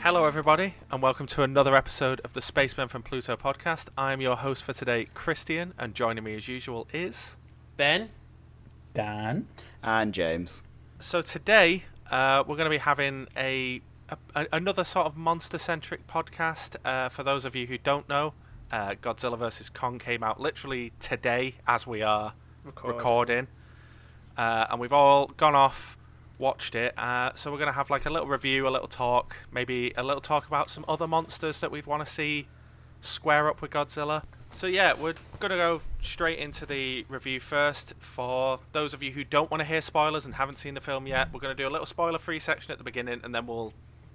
Hello, everybody, and welcome to another episode of the Spacemen from Pluto podcast. I'm your host for today, Christian, and joining me as usual is. Ben, Dan. And James. So today uh, we're going to be having a, a another sort of monster-centric podcast. Uh, for those of you who don't know, uh, Godzilla vs Kong came out literally today as we are Recording. recording, uh, and we've all gone off, watched it. Uh, so we're going to have like a little review, a little talk, maybe a little talk about some other monsters that we'd want to see square up with Godzilla. So yeah, we're gonna go straight into the review first. For those of you who don't want to hear spoilers and haven't seen the film yet, we're gonna do a little spoiler-free section at the beginning, and then we'll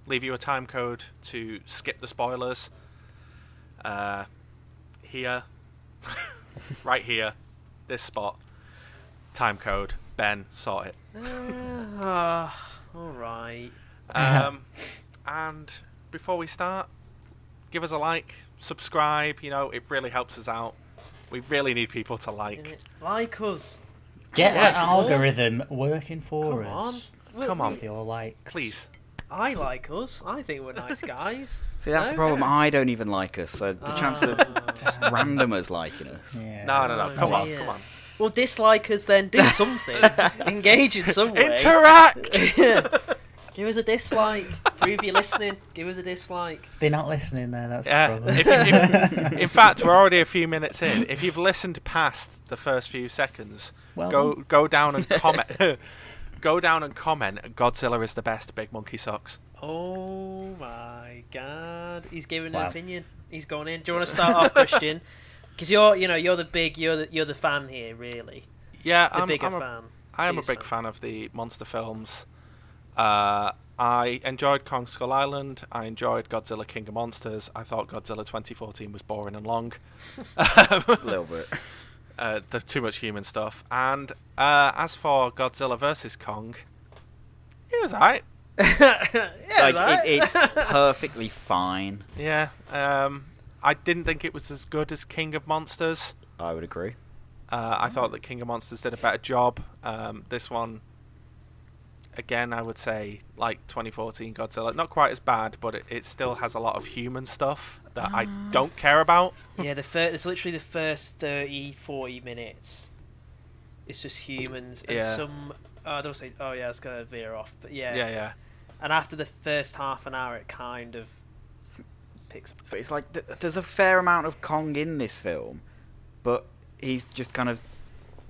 leave you a time code to skip the spoilers. Uh, here, right here, this spot. Time code. Ben, sort it. uh, all right. Um, and before we start, give us a like, subscribe. You know, it really helps us out. We really need people to like. Like us. Get Yes. that algorithm working for us. Come on. us. We- Come on. With your likes. Please. I like us. I think we're nice guys. See, that's the problem. I don't even like us, so the chance of just randomers liking us. Yeah. No, no, no. Oh, Come on, dear. come on. Well, dislike us then. Do something. Engage in some way. Interact. Give us a dislike. Prove you're listening. Give us a dislike. They're not listening there, that's Yeah. the problem. If you, if, in fact, we're already a few minutes in. If you've listened past the first few seconds, Well go done. go down and comment. go down and comment. Godzilla is the best. Big monkey socks. Oh my god. He's giving an Wow. opinion. He's going in. Do you want to start off, Christian? Because you're, you know, you're the big, you're the, you're the fan here, really. Yeah, The I'm, bigger I'm a, fan. I am a biggest big fan of the monster films. Uh, I enjoyed Kong Skull Island. I enjoyed Godzilla King of Monsters. I thought Godzilla 2014 was boring and long. A little bit. uh, there's too much human stuff. And uh, as for Godzilla versus Kong, it was alright. yeah, like right? it, it's perfectly fine. Yeah. Um, I didn't think it was as good as King of Monsters. I would agree. Uh, I thought that King of Monsters did a better job. Um, this one, again, I would say like 2014 Godzilla, not quite as bad, but it, it still has a lot of human stuff that I don't care about. yeah, the fir- it's literally the first 30, 40 minutes. It's just humans and Yeah. some. Oh, I don't say. Oh yeah, it's gonna veer off, but yeah. Yeah, yeah. And after the first half an hour, it kind of picks. But it's like th- there's a fair amount of Kong in this film, but he's just kind of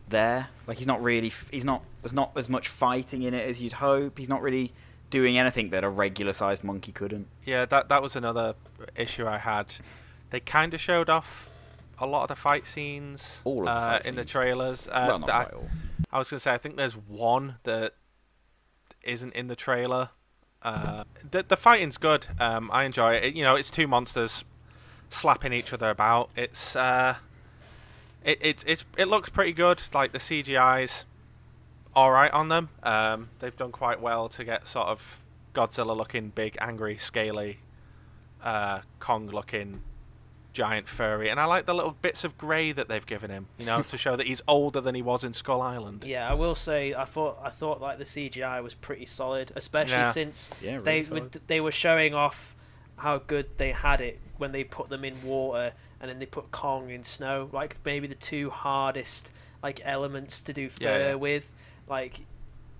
there. Like he's not really. F- he's not. There's not as much fighting in it as you'd hope. He's not really doing anything that a regular-sized monkey couldn't. Yeah, that that was another issue I had. They kind of showed off a lot of the fight scenes All of the uh, fight in the trailers. Uh, well, not I- all. I was gonna say I think there's one that isn't in the trailer. Uh, the the fighting's good. Um, I enjoy it. it. You know, it's two monsters slapping each other about. It's uh, it it it's, it looks pretty good. Like the CGI's all right on them. Um, they've done quite well to get sort of Godzilla looking big, angry, scaly, uh, Kong looking giant furry, and I like the little bits of grey that they've given him. You know, to show that he's older than he was in Skull Island. Yeah, I will say I thought I thought like the CGI was pretty solid, especially Yeah. since Yeah, really they solid. would, they were showing off how good they had it when they put them in water and then they put Kong in snow, like maybe the two hardest like elements to do fur Yeah, yeah. with. Like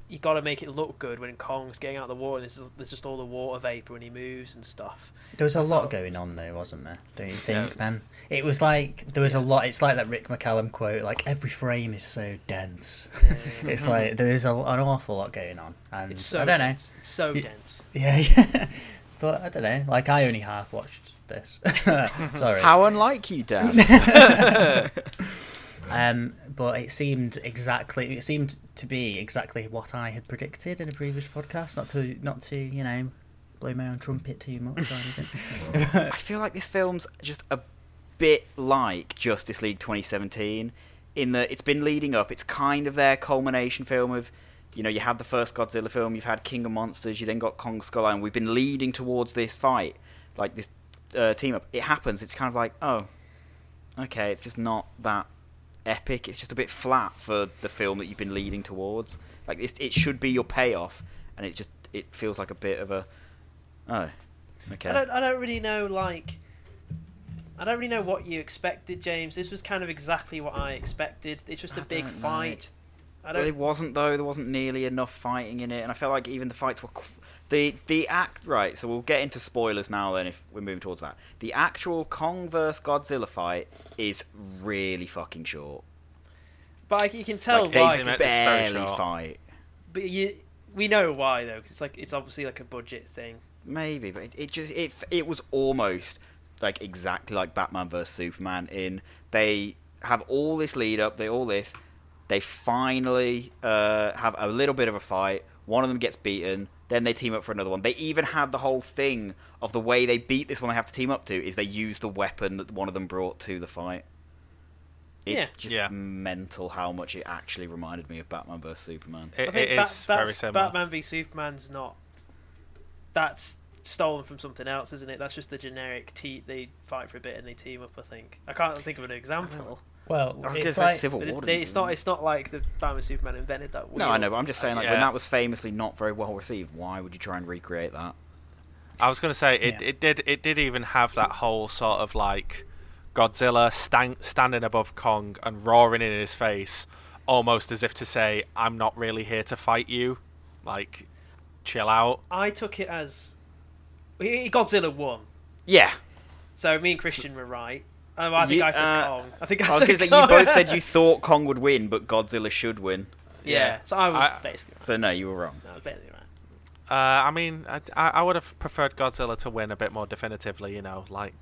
you got to make it look good when Kong's getting out of the water. And there's, there's just all the water vapor when he moves and stuff. There was a I lot thought- going on there, wasn't there? Don't you think, Yeah. man? It was like there was a lot. It's like that Rick McCallum quote: like every frame is so dense. it's like there is a, an awful lot going on, and It's so I don't dense. It's so Y- dense. Yeah, yeah. but I don't know. Like I only half watched this. Sorry. How unlike you, Dan. Um, but it seemed exactly. It seemed to be exactly what I had predicted in a previous podcast. Not to, not to, you know, blow my own trumpet too much or anything. I feel like this film's just a bit like Justice League 2017 in that it's been leading up. It's kind of their culmination film of, you know, you had the first Godzilla film, you've had King of Monsters, you then got Kong Skull Island. We've been leading towards this fight, like this uh, team up. It happens. It's kind of like, oh, okay, it's just not that epic. It's just a bit flat for the film that you've been leading towards. Like it should be your payoff, and it just it feels like a bit of a oh okay. I don't. I don't really know. Like, I don't really know what you expected, James. This was kind of exactly what I expected. It's just a I big fight. it's- I don't. it wasn't though. There wasn't nearly enough fighting in it, and I felt like even the fights were. Qu- the the act right. So we'll get into spoilers now. Then, if we're moving towards that, the actual Kong vs Godzilla fight is really fucking short. but like, you can tell Like, They why. Eighty 'cause- minutes. It's barely fight. But you, we know why though, because it's like it's obviously like a budget thing. Maybe, but it, it just it it was almost like exactly like Batman vs Superman. In they have all this lead up, they all this, they finally uh, have a little bit of a fight. One of them gets beaten, then they team up for another one. They even had the whole thing of the way they beat this one. They have to team up to is they use the weapon that one of them brought to the fight. It's Yeah. just Yeah. mental how much it actually reminded me of Batman vs Superman. It, I think it Ba- is very that's- similar. Batman v Superman's not. That's stolen from something else, isn't it? That's just the generic. Te- they fight for a bit and they team up. I think. I can't think of an example. Well, I was going to it's say like Civil War. it- didn't they- it's not. It's not like the Batman Superman invented that. No, I know, but I'm just saying, like, Yeah. when that was famously not very well received, why would you try and recreate that? I was going to say it, Yeah. it did it did even have that whole sort of like Godzilla stand, standing above Kong and roaring in his face, almost as if to say, "I'm not really here to fight you." Like, chill out. I took it as he- Godzilla won. Yeah, So me and Christian were right. Um, I think You- I said uh, Kong. I think I, I was said going to you both said you thought Kong would win, but Godzilla should win. yeah. So I was I- basically right. So no, you were wrong. I was basically right. Uh, I mean, I, I I would have preferred Godzilla to win a bit more definitively. You know, like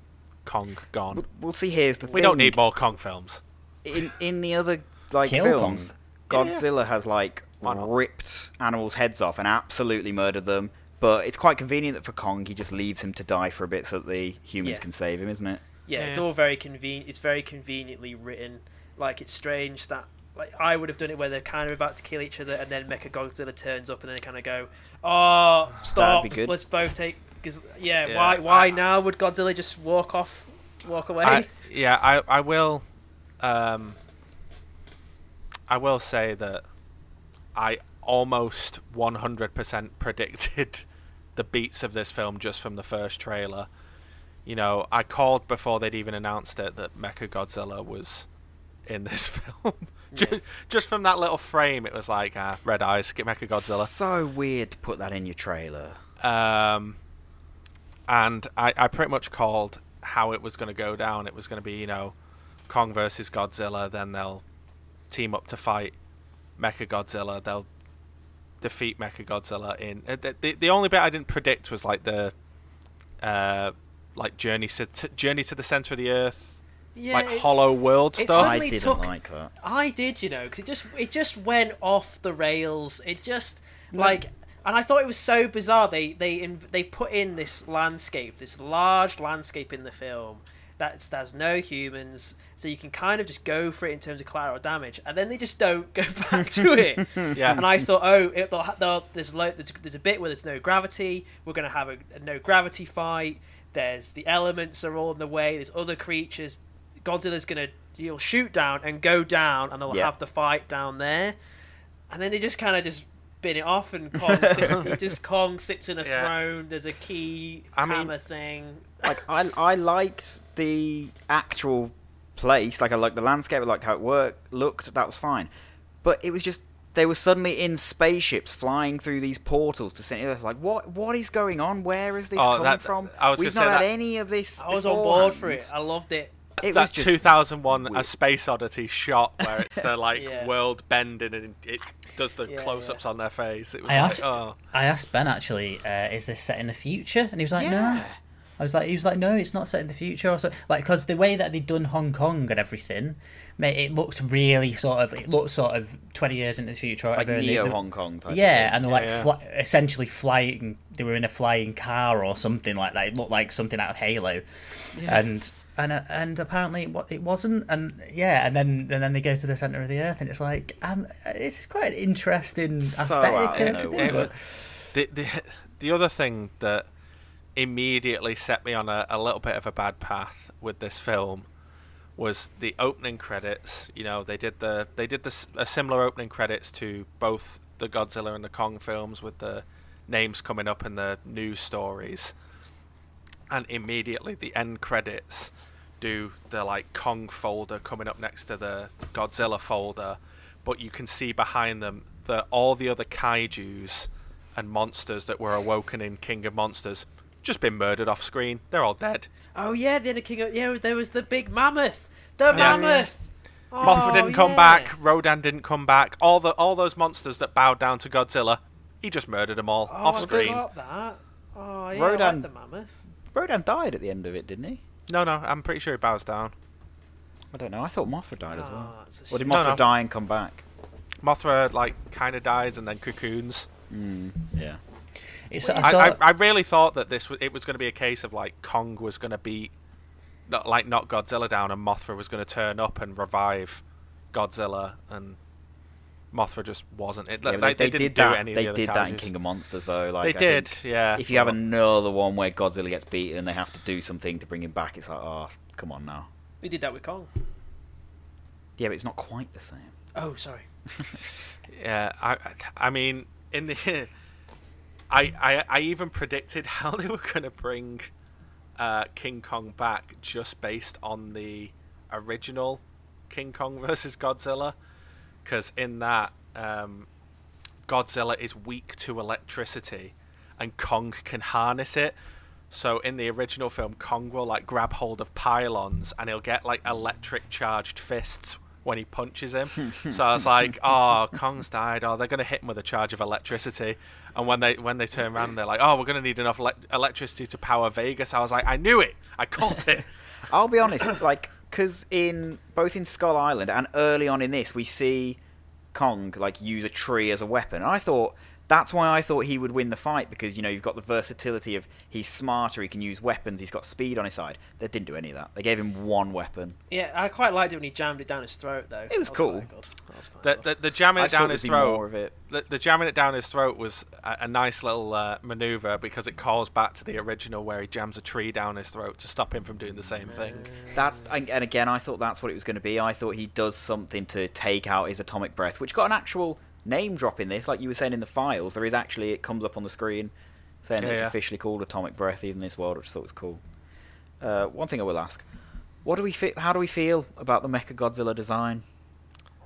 Kong gone. We'll, we'll see. Here's the thing: We don't need more Kong films. in in the other like Kill films. Kong. Godzilla has like ripped animals' heads off and absolutely murdered them. But it's quite convenient that for Kong, he just leaves him to die for a bit so that the humans Yeah. can save him, isn't it? Yeah, it's all very convenient. It's very conveniently written. Like it's strange that like I would have done it where they're kind of about to kill each other, and then Mecha Godzilla turns up, and then they kind of go, "Oh, stop! Let's both take." Because yeah, Yeah, why why I- now would Godzilla just walk off, walk away? I, yeah, I I will. Um, I will say that I almost 100% predicted the beats of this film just from the first trailer. You know, I called before they'd even announced it that Mecha Godzilla was in this film. just, Yeah. just from that little frame, it was like, ah, red eyes, get Mecha Godzilla. So weird to put that in your trailer. Um, and I, I pretty much called how it was going to go down. It was going to be, you know, Kong versus Godzilla. Then they'll team up to fight Mecha Godzilla. They'll defeat Mecha Godzilla in. Uh, the, the the only bit I didn't predict was like the, uh, like journey to t- journey to the center of the earth, yeah, like it- Hollow World stuff. I didn't took- like that. I did, you know, because it just it just went off the rails. It just like, and I thought it was so bizarre. They they in, they put in this landscape, this large landscape in the film that's there's no humans, so you can kind of just go for it in terms of collateral damage, and then they just don't go back to it. Yeah. And I thought, oh, it, they'll, they'll, there's, lo- there's there's a bit where there's no gravity. We're gonna have a, a no gravity fight. There's the elements are all in the way. There's other creatures. Godzilla's gonna he'll shoot down and go down, and they'll Yeah. have the fight down there. And then they just kind of just bin it off, and Kong sit, he just Kong sits in a Yeah. throne. There's a key I mean- hammer thing. like I I liked the actual place, like I liked the landscape, I liked how it worked, looked, that was fine. But it was just they were suddenly in spaceships flying through these portals to City Earth. Like what what is going on? Where is this Oh, coming that- from? I was We've not say had that- any of this. I was on board for it. I loved it. It that was just 2001 A. Space Odyssey shot where it's the like Yeah. world bending and it does the Yeah, close-ups on their face. It was I like, asked, oh. I asked Ben actually, uh, is this set in the future? And he was like, no. I was like, he was like, no, it's not set in the future. Or so, like, because the way that they'd done Hong Kong and everything, mate, it looked really sort of, it looked sort of twenty years into the future. like Neo they- Hong Kong type. Yeah, and they're like yeah. Fly, essentially flying. They were in a flying car or something like that. It looked like something out of Halo, yeah. and and uh, and apparently it, it wasn't. And yeah, and then and then they go to the center of the earth, and it's like um, it's quite an interesting So aesthetic and everything. But the, the the other thing that immediately set me on a, a little bit of a bad path with this film was the opening credits. You know, they did the they did this a similar opening credits to both the Godzilla and the Kong films with the names coming up in the news stories, and immediately the end credits do the like Kong folder coming up next to the Godzilla folder, but you can see behind them that all the other kaiju's and monsters that were awoken in King of Monsters just been murdered off screen. They're all dead. Oh yeah, the King of yeah, there was the big mammoth, the mammoth. Mothra Oh, didn't come yeah. back. Rodan didn't come back. All the all those monsters that bowed down to Godzilla, he just murdered them all Oh, off screen. forgot that. Oh yeah, Rodan- like the mammoth. Rodan died at the end of it, didn't he? No, no, I'm pretty sure he bows down. I don't know. I thought Mothra died as Oh, well. that's a Or did shame. No, Mothra no. die and come back? Mothra like kind of dies and then cocoons. Mm, yeah. It's, I I, saw, I, I really thought that this was, it was going to be a case of like Kong was going to beat, not, like knock Godzilla down, and Mothra was going to turn up and revive Godzilla, and Mothra just wasn't. It, Yeah, they, they, they, didn't did do that. any They the other did that in. King of Monsters, though. Like They I did, yeah. If you have another one where Godzilla gets beaten and they have to do something to bring him back, it's like, oh, come on now. We did that with Kong. Yeah, but it's not quite the same. Oh, sorry. Yeah, I, I mean, in the, I, I, I even predicted how they were going to bring uh, King Kong back just based on the original King Kong versus Godzilla, because in that, um, Godzilla is weak to electricity, and Kong can harness it. So in the original film, Kong will like grab hold of pylons, and he'll get like electric charged fists when he punches him. so I was like, "Oh, Kong's died. Oh, they're gonna hit him with a charge of electricity." And when they when they turn around, they're like, "Oh, we're gonna need enough elec electricity to power Vegas." I was like, "I knew it. I called it." I'll be honest, like, because in both in Skull Island and early on in this, we see Kong like use a tree as a weapon. And I thought that's why I thought he would win the fight because you know you've got the versatility of he's smarter, he can use weapons, he's got speed on his side. They didn't do any of that. They gave him one weapon. Yeah, I quite liked it when he jammed it down his throat, though. It was That cool. quite good. That was quite The, good. the, the jamming I it thought down there'd his be throat. more of it. The, the jamming it down his throat was a, a nice little uh, maneuver because it calls back to the original where he jams a tree down his throat to stop him from doing the same thing. That's and and again, I thought that's what it was going to be. I thought he does something to take out his atomic breath, which got an actual name dropping this, like you were saying in the files. There is actually it comes up on the screen saying Yeah, it's yeah. officially called atomic breath in this world, which I thought was cool. Uh, one thing I will ask: What do we fe- How do we feel about the Mecha Godzilla design?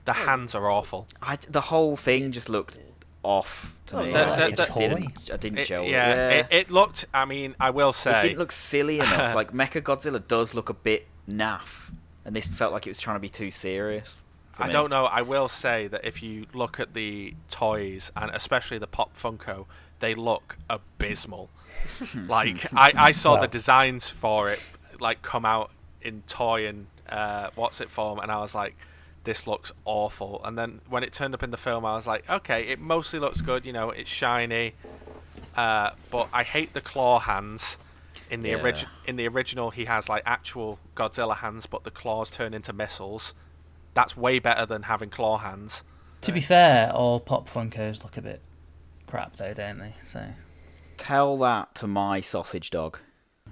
The hands are awful. I, the whole thing just looked off to Oh, me. yeah. Like, The- it the- just didn't. I didn't It- gel. yeah, It, it looked. I mean, I will say. It didn't look silly enough. like Mecha Godzilla does look a bit naff, and this felt like it was trying to be too serious. For I me. don't know. I will say that if you look at the toys and especially the Pop Funko, they look abysmal. like I, I saw the designs for it like come out in toy and uh, what's it form, and I was like, this looks awful. And then when it turned up in the film, I was like, okay, it mostly looks good. You know, it's shiny, uh, but I hate the claw hands. In the Yeah. origi- in the original, he has like actual Godzilla hands, but the claws turn into missiles. That's way better than having claw hands. to be fair, all pop Funkos look a bit crap though, don't they? So Tell that to my sausage dog.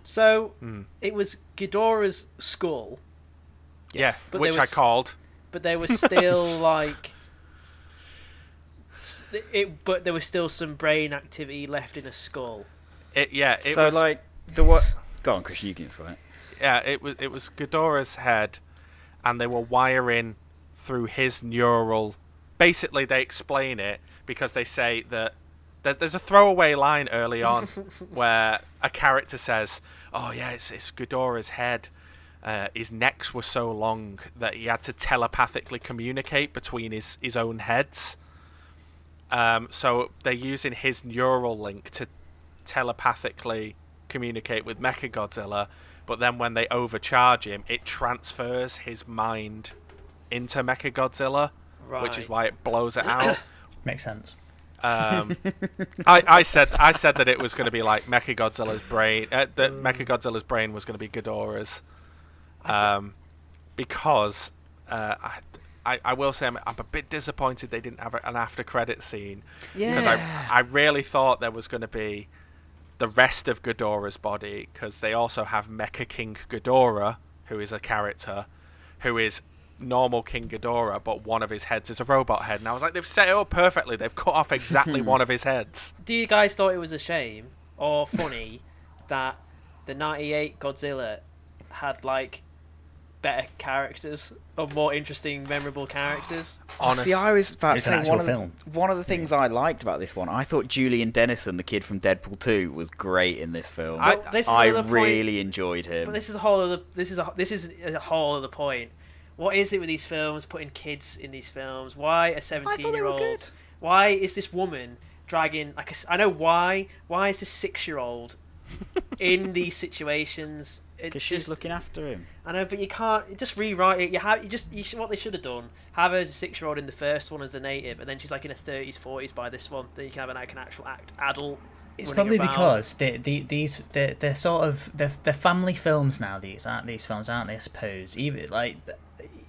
So Mm. it was Ghidorah's skull, Yeah, But which there I called. but there was still like. It, but there was still some brain activity left in a skull. It yeah, it so was like the what? Go on, Chris. You can explain. it. yeah, it was it was Ghidorah's head, and they were wiring through his neural. Basically, they explain it because they say that there- there's a throwaway line early on where a character says, "Oh yeah, it's it's Ghidorah's head." Uh, his necks were so long that he had to telepathically communicate between his, his own heads. Um, so they're using his neural link to telepathically communicate with Mechagodzilla, but then when they overcharge him, it transfers his mind into mecha Mechagodzilla, which is why it blows it out. makes sense. Um, I, I said I said that it was going to be like Mechagodzilla's brain. Uh, that Mechagodzilla's brain was going to be Ghidorah's, um, because uh, I, I I will say I'm, I'm a bit disappointed they didn't have an after credit scene because I I really thought there was going to be the rest of Ghidorah's body because they also have Mecha King Ghidorah who is a character who is normal King Ghidorah, but one of his heads is a robot head. And I was like, they've set it up perfectly. They've cut off exactly one of his heads. Do you guys thought it was a shame or funny that the '98 Godzilla had like better characters or more interesting, memorable characters? Oh, Honest. See, I was about to It's an say actual one of, the, film. one of the things I liked about this one. I thought Julian Dennison, the kid from Deadpool 2, was great in this film. I- this is I another point- really enjoyed him. But this is a whole other. This is a this is a whole other point. What is it with these films? Putting kids in these films? Why a seventeen-year-old? Why is this woman dragging like a s I know why. Why is this six-year-old in these situations? It Because she's looking after him. I know, but you can't just rewrite it. You have you just you should, what they should have done. Have her as a six-year-old in the first one as the native, and then she's like in her thirties, forties by this one. Then you can have an, like an actual act adult. It's probably about. because they, the these they're, they're sort of they're, they're family films now. These aren't these films, aren't they? I suppose even like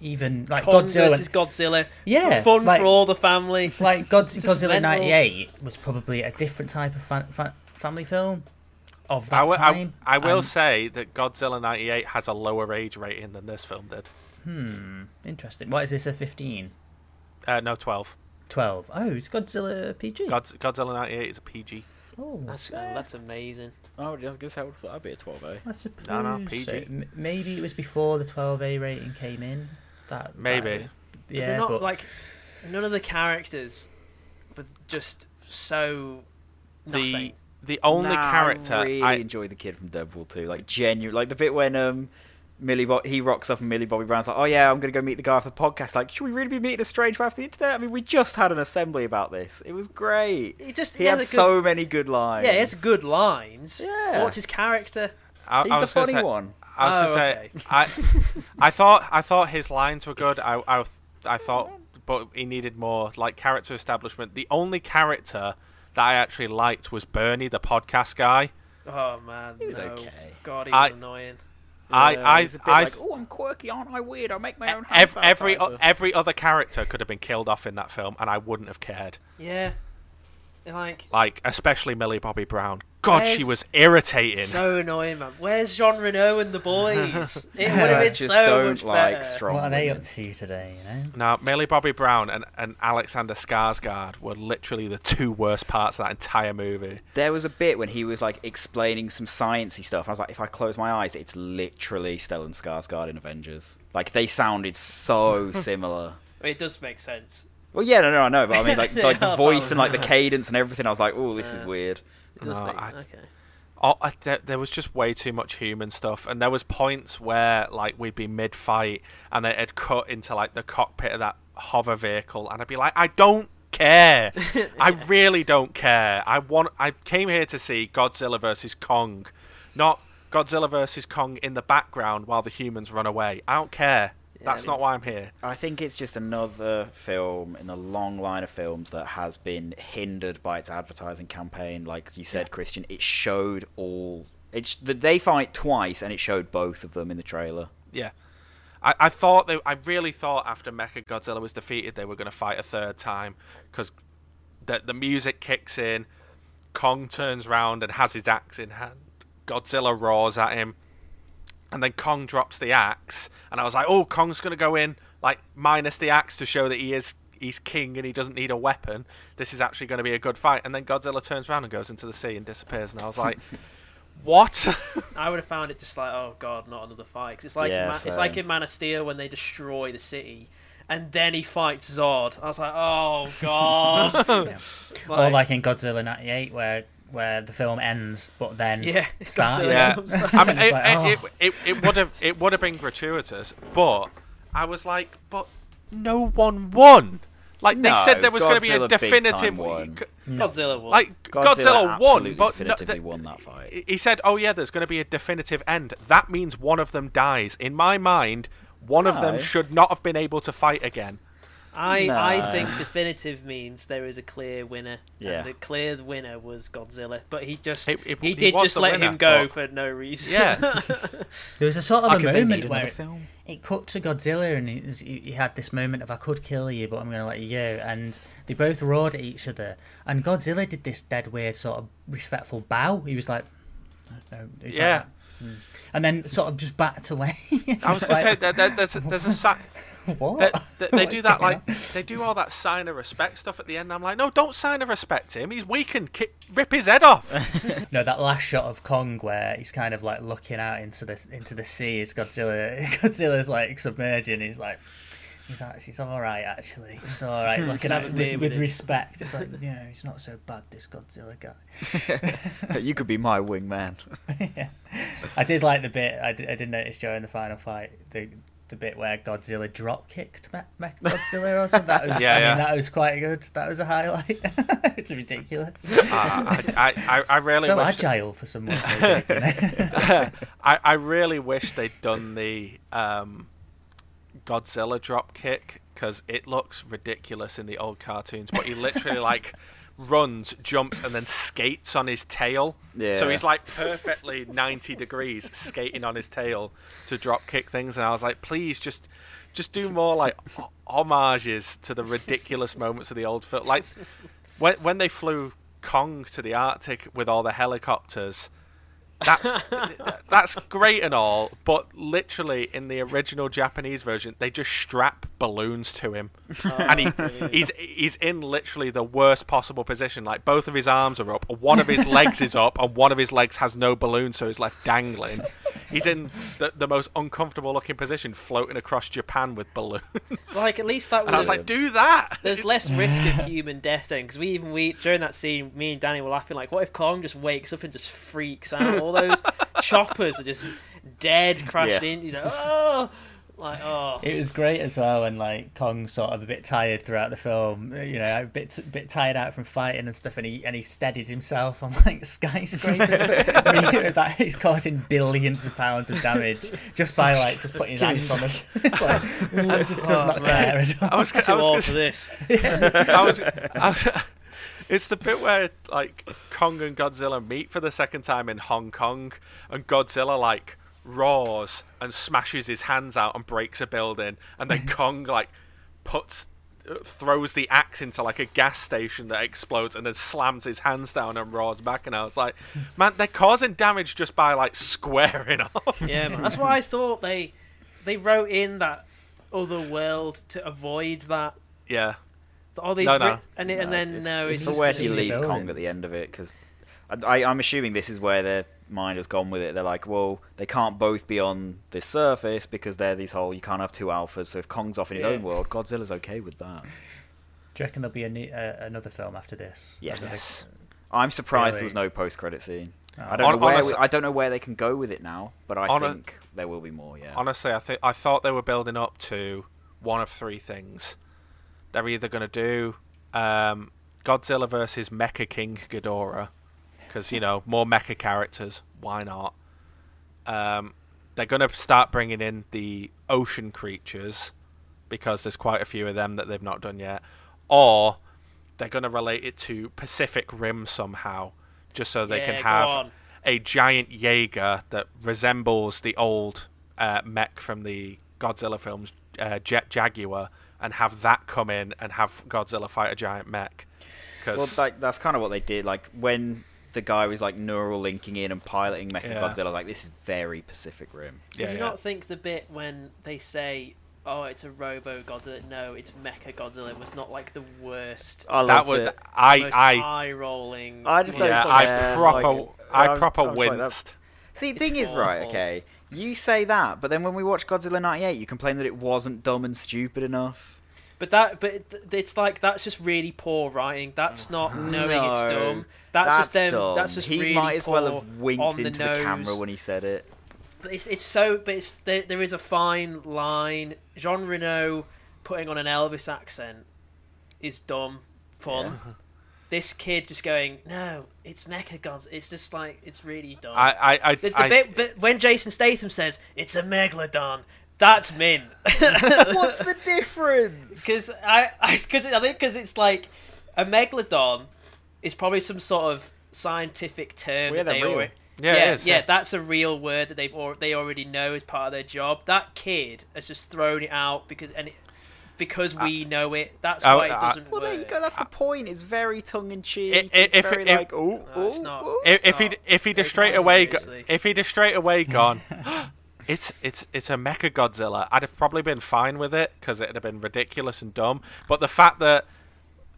even like Kong Godzilla. versus Godzilla. Yeah, fun like- for all the family. like God, It's Godzilla '98 was probably a different type of fa- fa- family film of that I wi- time. I will and- say that Godzilla 98 has a lower age rating than this film did. Hmm, interesting. What is this? A 15, Uh, no, 12. 12? Oh, it's Godzilla PG. God, Godzilla 98 is a PG. oh, That's yeah. that's amazing. Oh, I guess I would have thought that'd be a 12A. I suppose. No, no, PG. so. M- maybe it was before the 12A rating came in. That Maybe. that- But yeah, they're not but like none of the characters, but just so The nothing. The only Nah, character I really I, enjoy the kid from Deadpool 2. Like genuine, like the bit when um Millie Bo- he rocks up and Millie Bobby Brown's like, "Oh yeah, I'm gonna go meet the guy off the podcast." Like, should we really be meeting a stranger off the internet? I mean, we just had an assembly about this. It was great. He just He he had has so many good lines. yeah, he has good lines. Yeah. But what's his character? I, He's I the funny say- one. I was Oh, gonna say okay. I I thought I thought his lines were good. I I, I thought, but he needed more like character establishment. The only character that I actually liked was Bernie, the podcast guy. Oh man, He was no. okay. God, he I- annoying. I Yeah, I he's bit I like, oh, I'm quirky, aren't I weird? I make my own ev- hand every sanitizer." every other character could have been killed off in that film, and I wouldn't have cared. Yeah, like Like especially Millie Bobby Brown. God, she was irritating. so annoying, man. Where's Jean Reno and the boys? It would have been just so don't much like better. strong what are they women. up to today? You know. No, Millie Bobby Brown and, and Alexander Skarsgård were literally the two worst parts of that entire movie. There was a bit when he was like explaining some sciencey stuff. I was like, if I close my eyes, it's literally Stellan Skarsgård in Avengers. Like they sounded so similar. I mean, it does make sense. Well, yeah, no, no, I know, but I mean, like, like the voice and like the cadence and everything. I was like, oh, this is weird. No, I- okay. Oh, I, there, there was just way too much human stuff, and there was points where like we'd be mid-fight, and they had cut into like the cockpit of that hover vehicle, and I'd be like, I don't care, I really don't care. I want, I came here to see Godzilla versus Kong, not Godzilla versus Kong in the background while the humans run away. I don't care. Yeah, That's I not why I'm here. I think it's just another film in a long line of films that has been hindered by its advertising campaign. Like you said, Christian, it showed all. It's they fight twice, and it showed both of them in the trailer. Yeah. I, I thought they, I really thought after Mecha Godzilla was defeated they were going to fight a third time because the the music kicks in, Kong turns round and has his axe in hand. Godzilla roars at him, and then Kong drops the axe, and I was like, oh, Kong's going to go in like minus the axe to show that he is he's king and he doesn't need a weapon. This is actually going to be a good fight. And then Godzilla turns around and goes into the sea and disappears, and I was like, what? I would have found it just like, oh god, not another fight. 'Cause it's like Yeah, in Man- it's like in Man of Steel when they destroy the city, and then he fights Zod. I was like, oh god. Yeah. or like in Godzilla '98, where where the film ends, but then yeah, starts. Yeah. I mean, it, like, it, oh. it, it, it would have it would have been gratuitous, but I was like, but no one won. Like they No, said, there was going to be a Godzilla big definitive. won. Godzilla won. Like Godzilla, won, absolutely but no, th- won that fight. he said, "Oh yeah, there's going to be a definitive end. That means one of them dies. In my mind, one of them should not have been able to fight again." I No. I think definitive means there is a clear winner. Yeah. And the clear winner was Godzilla, but he just It- it- he he did was just let winner, him go but- for no reason. Yeah. There was a sort of a 'cause moment where another it, film. it cut to Godzilla, and he, he he had this moment of "I could kill you, but I'm going to let you go," and they both roared at each other. And Godzilla did this dead weird sort of respectful bow. He was like, "No," he was like Yeah. Hmm. and then sort of just backed away. I was going to say there, there, there's there's a si- what? they, they, they do that like they do all that sign of respect stuff at the end. I'm like, no, don't sign of respect him. He's weak and kick, rip his head off. No, that last shot of Kong where he's kind of like looking out into the into the sea as Godzilla Godzilla's like submerging. He's like, he's actually he's all right. Actually, he's all right. Looking at it with, with with respect. It's like, you know, he's not so bad. This Godzilla guy. you could be my wingman. yeah. I did like the bit. I did, I did notice during the final fight the the bit where Godzilla drop kicked Me- Mech Godzilla or something. That was Yeah, I yeah. mean that was quite good. That was a highlight. it's ridiculous. Uh, I, I, I really so wish agile for someone so big. You know? I, I really wish they'd done the um, Godzilla drop kick because it looks ridiculous in the old cartoons. But he literally like runs, jumps, and then skates on his tail. Yeah. So he's like perfectly ninety degrees skating on his tail to drop kick things. And I was like, please just. Just do more like homages to the ridiculous moments of the old film. Like when when they flew Kong to the Arctic with all the helicopters, that's that's great and all, but literally in the original Japanese version, they just strap balloons to him, oh, and he he's he's in literally the worst possible position. Like both of his arms are up, one of his legs is up, and one of his legs has no balloon, so he's left dangling. He's in the, the most uncomfortable looking position, floating across Japan with balloons. Like at least that and I was like, do that. There's less risk of human death then, because we even we during that scene, me and Danny were laughing like, what if Kong just wakes up and just freaks out? All those choppers are just dead, crashed Yeah. in. You know, oh, like oh. It was great as well when like Kong's sort of a bit tired throughout the film, you know, a bit bit tired out from fighting and stuff, and he and he steadies himself on like skyscrapers. I mean, that he's causing billions of pounds of damage just by like just putting his hands on them. It's like it just does Oh, not man. care at all. I was, I Too was old gonna for this. I was, I was, it's the bit where like Kong and Godzilla meet for the second time in Hong Kong, and Godzilla like roars and smashes his hands out and breaks a building, and then Kong like puts throws the axe into like a gas station that explodes and then slams his hands down and roars back and I was like man they're causing damage just by like squaring off Yeah, man. That's why I thought they they wrote in that other world to avoid that. yeah Oh, they No, no. and it, and then it's, no, it's it's for where do you leave Kong at the end of it? Because I, I'm assuming this is where their mind has gone with it. They're like, well, they can't both be on this surface because they're these whole. You can't have two alphas. So if Kong's off in his Yeah. own world, Godzilla's okay with that. Do you reckon there'll be a new, uh, another film after this? Yes. I'm surprised there was no post-credit scene. Oh. I don't Hon- know where honest- we, I don't know where they can go with it now, but I Hon- think there will be more. Yeah. Honestly, I think I thought they were building up to one of three things. They're either going to do um, Godzilla versus Mecha King Ghidorah, because you know more mecha characters. Why not? Um, they're going to start bringing in the ocean creatures because there's quite a few of them that they've not done yet, or they're going to relate it to Pacific Rim somehow, just so they Yeah, can have a giant Jaeger that resembles the old uh, mech from the Godzilla films, uh, Jet Jaguar, and have that come in and have Godzilla fight a giant mech. Well, like, that's kind of what they did. Like when the guy was like neural linking in and piloting Mecha Yeah. Godzilla, like this is very Pacific Rim. Do you yeah. not think the bit when they say, "Oh, it's a Robo Godzilla"? No, it's Mecha Godzilla. It was not like the worst, I that loved would it. I most I eye-rolling. I just don't yeah I proper like, I I'm- proper I was like, winced. See, the It's thing is, right? Okay, you say that, but then when we watch Godzilla '98, you complain that it wasn't dumb and stupid enough. But that, but it's like that's just really poor writing. That's not knowing it's dumb. That's, That's just them. dumb. That's just he really might as well have winked on the into the, camera when he said it. But it's it's so. But it's there. There is a fine line. Jean Reno putting on an Elvis accent is dumb fun. This kid just going, no, it's Mecha Gods. It's just like it's really dumb. I I I, the, the I- bit, but when Jason Statham says it's a megalodon, that's mint. What's the difference? Because I, I, cause I think because it's like a megalodon is probably some sort of scientific term Well, yeah, they already. Yeah, yeah, is, yeah, yeah. that's a real word that they've al- they already know as part of their job. That kid has just thrown it out because and it, because we know it. That's Oh, why it uh, doesn't Well, work. there you go. That's the point. It's very tongue in cheek. I- I- It's if- very if- like, oh, No, it's oh, not. oh. if, if he not. if he just Take straight away go, if he just straight away gone it's it's it's a mecha godzilla i'd have probably been fine with it because it'd have been ridiculous and dumb but the fact that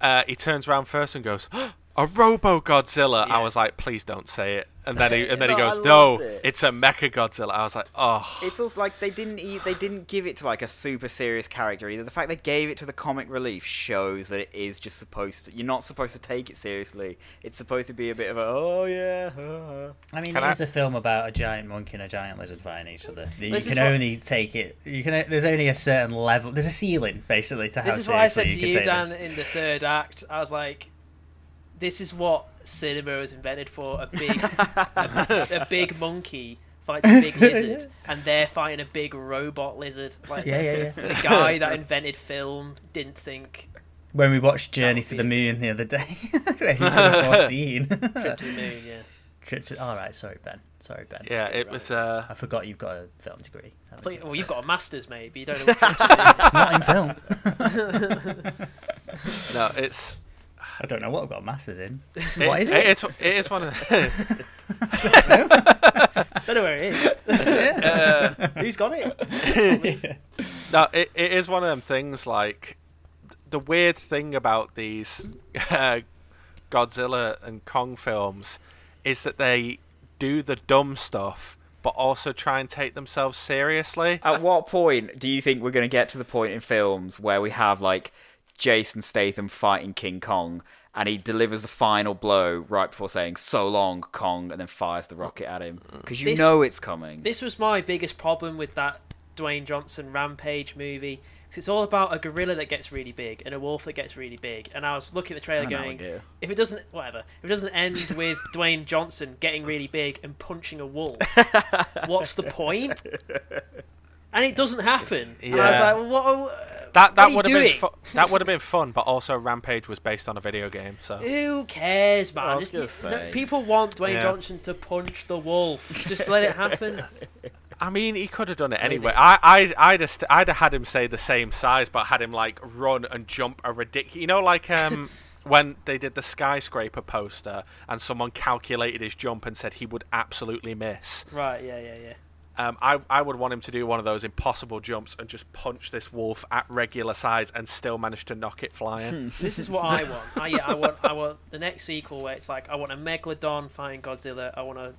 uh, he turns around first and goes a robo godzilla i was like please don't say it and then he and then he No, I goes no it. it's a mecha godzilla i was like oh It's also like they didn't e- they didn't give it to like a super serious character either. The fact they gave it to the comic relief shows that it is just supposed to. You're not supposed to take it seriously. It's supposed to be a bit of a oh yeah. uh." I mean, Can it I- is a film about a giant monkey and a giant lizard fighting each other. You This is can what- only take it. You can. There's only a certain level. There's a ceiling basically to how This is what I said to you you, Dan, this. in the third act. I was like, "This is what cinema was invented for: a big, a, a big monkey fights a big lizard, and they're fighting a big robot lizard." Like, Yeah, yeah, yeah. the guy that invented film didn't think When we watched Journey to the Moon the other day, where he could have foreseen. trip to the moon. Yeah, Trip to. All right, sorry, Ben. Sorry, Ben. yeah it was uh I forgot you've got a film degree. I thought, well, you've got a master's, mate, but you don't know. What trip to not in film. no it's I don't know what I've got a master's in. it- What is it? it's it is one of the, the moon. don't know where it is. uh, Who's got it? No, it, it is one of them things. Like the weird thing about these uh, Godzilla and Kong films is that they do the dumb stuff, but also try and take themselves seriously. At what point do you think we're going to get to the point in films where we have like Jason Statham fighting King Kong and he delivers the final blow right before saying "so long, Kong" and then fires the rocket at him because you This- know it's coming. This was my biggest problem with that Dwayne Johnson Rampage movie. 'cause it's all about a gorilla that gets really big and a wolf that gets really big. And I was looking at the trailer going, dear. if it doesn't, whatever, if it doesn't end with Dwayne Johnson getting really big and punching a wolf, what's the point? And it doesn't happen. And I was Yeah. like, well, what? Are, That that would have been fu- that would have been fun, but also Rampage was based on a video game, so Who cares, man? I Just, no, people want Dwayne Yeah. Johnson to punch the wolf. Just let it happen. I mean, he could have done it Maybe. anyway. I, I, I'd, have st- I'd have had him say the same size, but had him like run and jump a ridiculous. You know, like um, when they did the skyscraper poster, and someone calculated his jump and said he would absolutely miss. right? Yeah, yeah, yeah. Um, I, I would want him to do one of those impossible jumps and just punch this wolf at regular size and still manage to knock it flying. This is what I want. I, yeah, I want. I want the next sequel where it's like I want a megalodon fighting Godzilla. I want a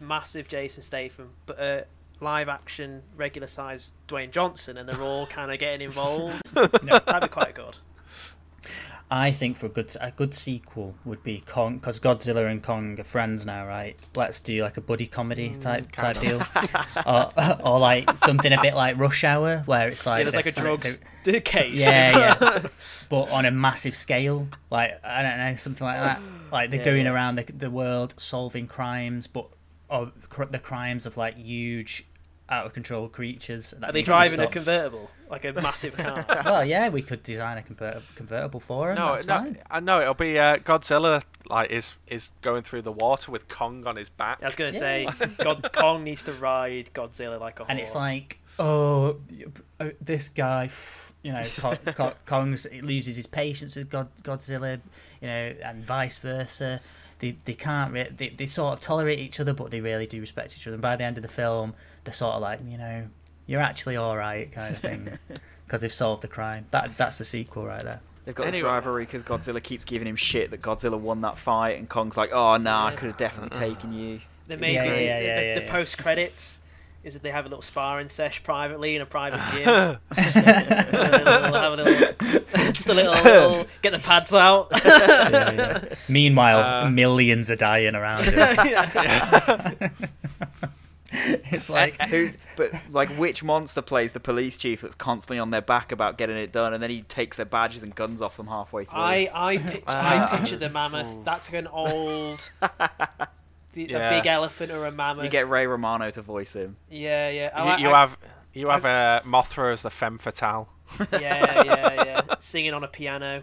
massive Jason Statham, but a live action regular size Dwayne Johnson, and they're all kind of getting involved. That'd be quite good. I think for a good a good sequel would be Kong because Godzilla and Kong are friends now, right? Let's do like a buddy comedy mm, type type deal, or, or like something a bit like Rush Hour, where it's like yeah, there's like a drugs case. Yeah, yeah. but on a massive scale, like I don't know, something like that. Like they're Yeah, going yeah. around the the world solving crimes, but of cr- the crimes of like huge, out of control creatures. That Are they be driving a convertible, like a massive car? Well, yeah, we could design a convert- convertible for him. No, that's no, fine. I know it'll be uh, Godzilla. Like is is going through the water with Kong on his back. I was gonna say, God, Kong needs to ride Godzilla like a horse. and it's like, oh, uh, this guy, f- you know, Kong, Kong, Kong's loses his patience with God, Godzilla, you know, and vice versa. They, they can't re- they, they sort of tolerate each other, but they really do respect each other. And by the end of the film, they're sort of like, you know, you're actually all right, kind of thing, because they've solved the crime. That that's the sequel right there. They've got this rivalry because Godzilla keeps giving him shit that Godzilla won that fight, and Kong's like, "Oh no, I could have definitely taken you." Then maybe Yeah, yeah, the, yeah, yeah, the, yeah, the yeah. post credits is that they have a little sparring sesh privately in a private gym. They'll a little, just a little, little, get the pads out. Meanwhile, Uh, millions are dying around him. Yeah. it's like Who? But like, which monster plays the police chief that's constantly on their back about getting it done, and then he takes their badges and guns off them halfway through? I I, pic- Uh, I picture the mammoth. That's like an old, the, Yeah. a big elephant or a mammoth. You get Ray Romano to voice him. yeah, yeah. I You, like- you I- have you have a Mothra as the femme fatale. yeah, yeah, yeah. Singing on a piano.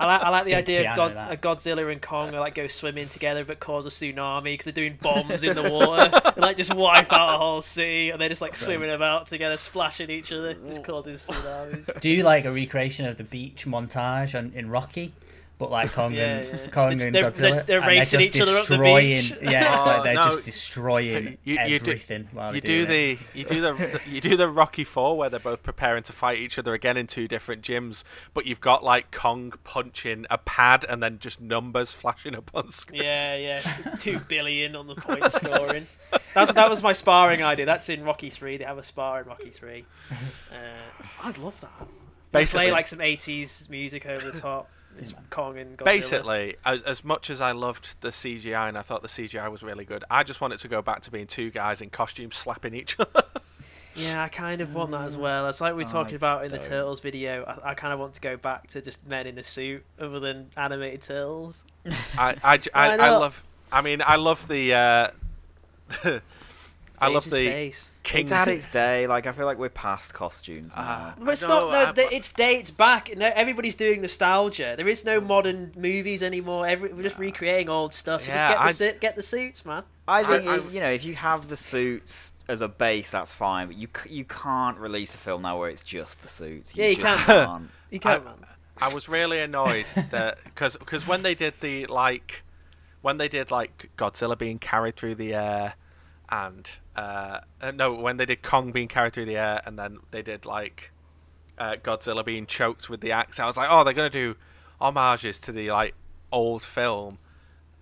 I like, I like the idea of piano, God, uh, Godzilla and Kong are like go swimming together but cause a tsunami because they're doing bombs in the water. And like just wipe out a whole sea and they're just like swimming about together, splashing each other, just causing tsunamis. Do you like a recreation of the beach montage on, in Rocky, but like Kong Yeah, and yeah. Kong They're- and they're- Godzilla, they're- they're and racing just each other up the destroying. beach. Yeah, it's Oh, like they're no. just destroying You- you do- everything while you they do it. the you do the you do the Rocky Four where they're both preparing to fight each other again in two different gyms, but you've got like Kong punching a pad and then just numbers flashing up on screen. Yeah, yeah, two billion on the point scoring. That's that was my sparring idea. That's in Rocky Three. They have a spar in Rocky Three. Uh, I'd love that. Basically, play like some '80s music over the top. It's Kong and Godzilla. basically, as as much as I loved the CGI and I thought the CGI was really good, I just want it to go back to being two guys in costumes slapping each other. Yeah, I kind of want that as well. It's like we were I talking about in the don't. Turtles video. I, I kind of want to go back to just men in a suit, other than animated turtles. I I, j- I- Why I not? love. I mean, I love the. Uh, I love the face. King. It's had its day. Like I feel like we're past costumes now. Ah. But it's I not. No, I- th- it's dates back. No, everybody's doing nostalgia. There is no modern movies anymore. Every, we're just recreating old stuff. You Yeah, just get the, si- get the suits, man. I think I- if- you know if you have the suits as a base, that's fine. But you you can't release a film now where it's just the suits. You Yeah, you just can't. can't. You can't, I- man. I was really annoyed that because when they did the like when they did like Godzilla being carried through the air and uh, uh, no when they did Kong being carried through the air and then they did like uh, Godzilla being choked with the axe I was like oh they're gonna do homages to the like old film.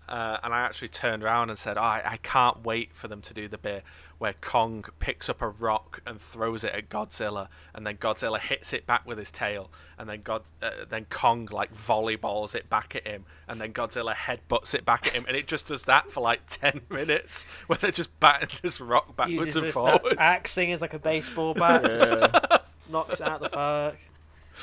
Uh, and I actually turned around and said, oh, I, I can't wait for them to do the bit where Kong picks up a rock and throws it at Godzilla, and then Godzilla hits it back with his tail, and then God, uh, then Kong like volleyballs it back at him, and then Godzilla headbutts it back at him, and it just does that for like ten minutes, where they're just batting this rock backwards Uses and this forwards. axe thing as like a baseball bat. just knocks it out the park.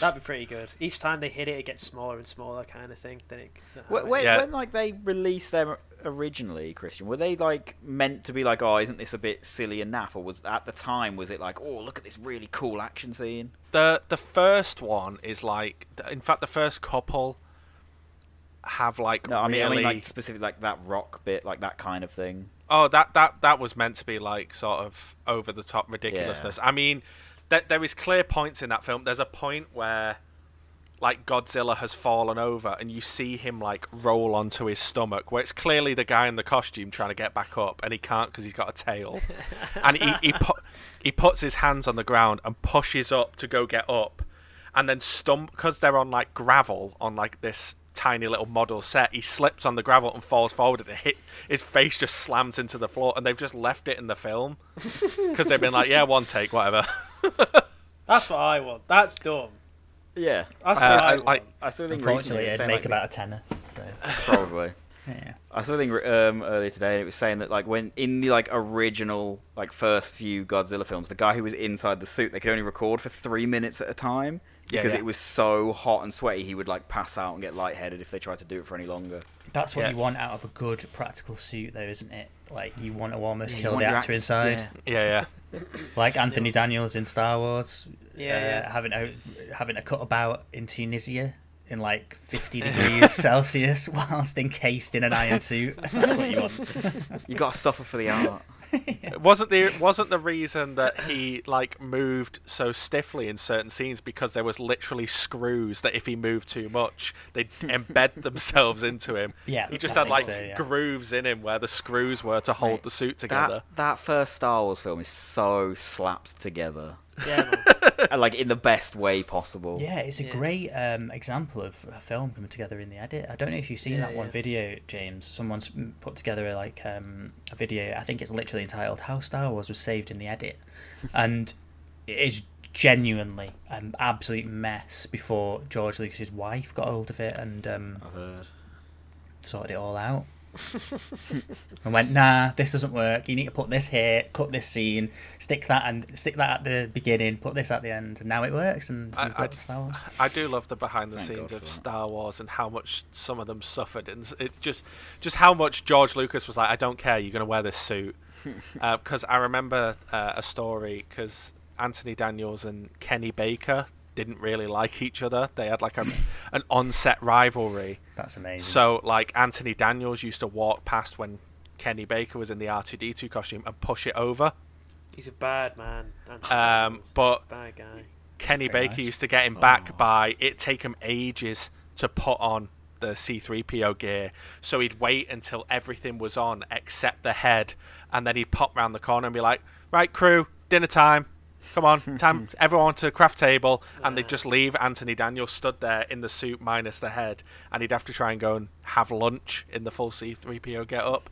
That'd be pretty good. Each time they hit it, it gets smaller and smaller, kind of thing. Then it. When, when, Yeah. when like they release them originally, Christian, were they like meant to be like, oh, isn't this a bit silly and naff, or was at the time was it like, oh, look at this really cool action scene? the the first one is like, in fact, the first couple have like No, I mean, really I mean like specific like that rock bit, like that kind of thing. Oh, that that that was meant to be like sort of over the top ridiculousness. I mean, th- there is clear points in that film. There's a point where like Godzilla has fallen over and you see him like roll onto his stomach where it's clearly the guy in the costume trying to get back up and he can't because he's got a tail and he he, put, he puts his hands on the ground and pushes up to go get up and then stump because they're on like gravel on like this tiny little model set he slips on the gravel and falls forward and it hit his face just slams into the floor and they've just left it in the film because they've been like yeah one take whatever That's what I want. That's dumb. Yeah, That's Uh, what I I I still think Unfortunately, recently it was it'd make like, about a tenner. So probably. yeah. I saw something um, earlier today, and it was saying that like when in the like original like first few Godzilla films, the guy who was inside the suit, they could only record for three minutes at a time because yeah. it was so hot and sweaty. He would like pass out and get lightheaded if they tried to do it for any longer. That's what Yeah. you want out of a good practical suit, though, isn't it? Like you want to almost Yeah, kill the actor act- inside, yeah. yeah yeah like Anthony Daniels in Star Wars. Yeah, uh, yeah. having a having a cut about in Tunisia in like 50 degrees Celsius whilst encased in an iron suit. That's what you want. You got to suffer for the art. It wasn't the wasn't the reason that he like moved so stiffly in certain scenes because there was literally screws that if he moved too much they'd embed themselves into him. Yeah, he just I had like so, yeah. grooves in him where the screws were to hold Mate, the suit together. That that first Star Wars film is so slapped together, Yeah, and, like in the best way possible. Yeah, it's a Yeah. great um, example of a film coming together in the edit. I don't know if you've seen Yeah, that one yeah. video, James. Someone's put together a, like um, a video. I think it's literally entitled "How Star Wars Was Saved in the Edit," and it is genuinely an absolute mess before George Lucas's wife got hold of it and um, I've heard. sorted it all out. And went, nah, this doesn't work. You need to put this here, cut this scene, stick that and stick that at the beginning, put this at the end, and now it works. And I- I- Star Wars. I do love the behind the Thank scenes of that. Star Wars and how much some of them suffered, and it just just how much George Lucas was like, "I don't care, you're gonna wear this suit," because I remember uh, a story because Anthony Daniels and Kenny Baker didn't really like each other. They had like a an on-set rivalry. That's amazing. So like Anthony Daniels used to walk past when Kenny Baker was in the R2D2 costume and push it over. He's a bad man. Anthony Um, Daniels. but bad guy. Kenny Very Baker nice. used to get him back by it take him ages to put on the C3PO gear. So he'd wait until everything was on except the head and then he'd pop round the corner and be like, "Right, crew, dinner time. Come on, time everyone to the craft table." And they'd just leave Anthony Daniels stood there in the suit minus the head and he'd have to try and go and have lunch in the full C3PO get up.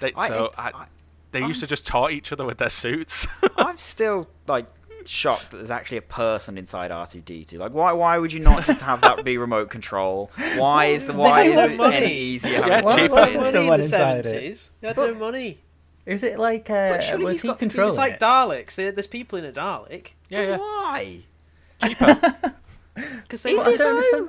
They, I- so it- I, I- they used to just taunt each other with their suits. I'm still like shocked that there's actually a person inside R2D2. Like, why? Why would you not just have that be remote control? Why is They why is it money. any easier? Yeah, having Why cheap. cheaper wasn't in- there someone inside it? seventies. They had no money. Is it like uh, But was he got to controlling It's like it? Daleks. There's people in a Dalek. yeah, yeah. Why? Cheaper. Because they. Is I don't though? understand.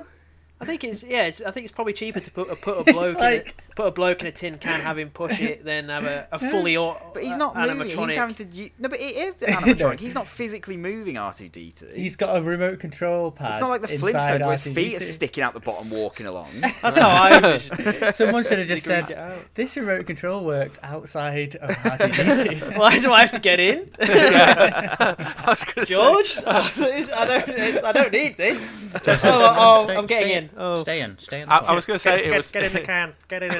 I think it's yeah. It's, I think it's probably cheaper to put a put a bloke like- in a, put a bloke in a tin can, have him push it, then have a, a fully au- But he's not uh, moving. He's having to. u- No, but it is the animatronic. he's not physically moving R2D2. He's got a remote control pad. it's not like the inside Flintstones where his feet are R2D2. sticking out the bottom, walking along. That's how I envisioned it. Someone should have just They agreed said, out. "This remote control works outside of R2D2." Why do I have to get in, I was gonna say- George? I don't. I don't need this. Just- Oh, oh, stay- I'm getting stay- in. Oh. Stay in. Stay in. I, I was going to say get, it get- was get in the can. Get in.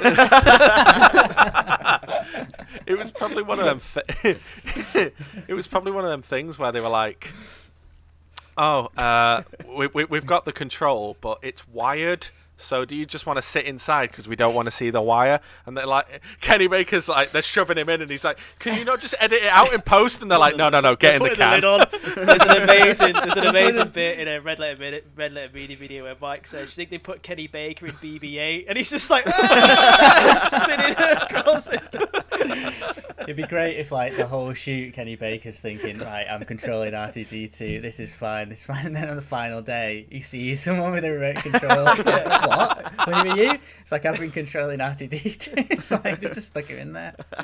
It was probably one of them. Th- it was probably one of them things where they were like, "Oh, uh, we, we, we've got the control, but it's wired." So do you just want to sit inside because we don't want to see the wire? And they're like, Kenny Baker's like, they're shoving him in, and he's like, "Can you not just edit it out in post?" And they're like, "No, no, no, get in the Putting can." lid on. There's an amazing, there's an amazing bit in a Red Letter Minute, Red Letter Media video where Mike says, "Do you think they put Kenny Baker in BB-8?" And he's just like spinning across it. It'd be great if, like, the whole shoot, Kenny Baker's thinking, "Right, I'm controlling R2D2. This is fine. This is fine." And then on the final day, you see someone with a remote control. It's like, what? What do you mean you? It's like I've been controlling R2D2. It's like they just stuck him in there.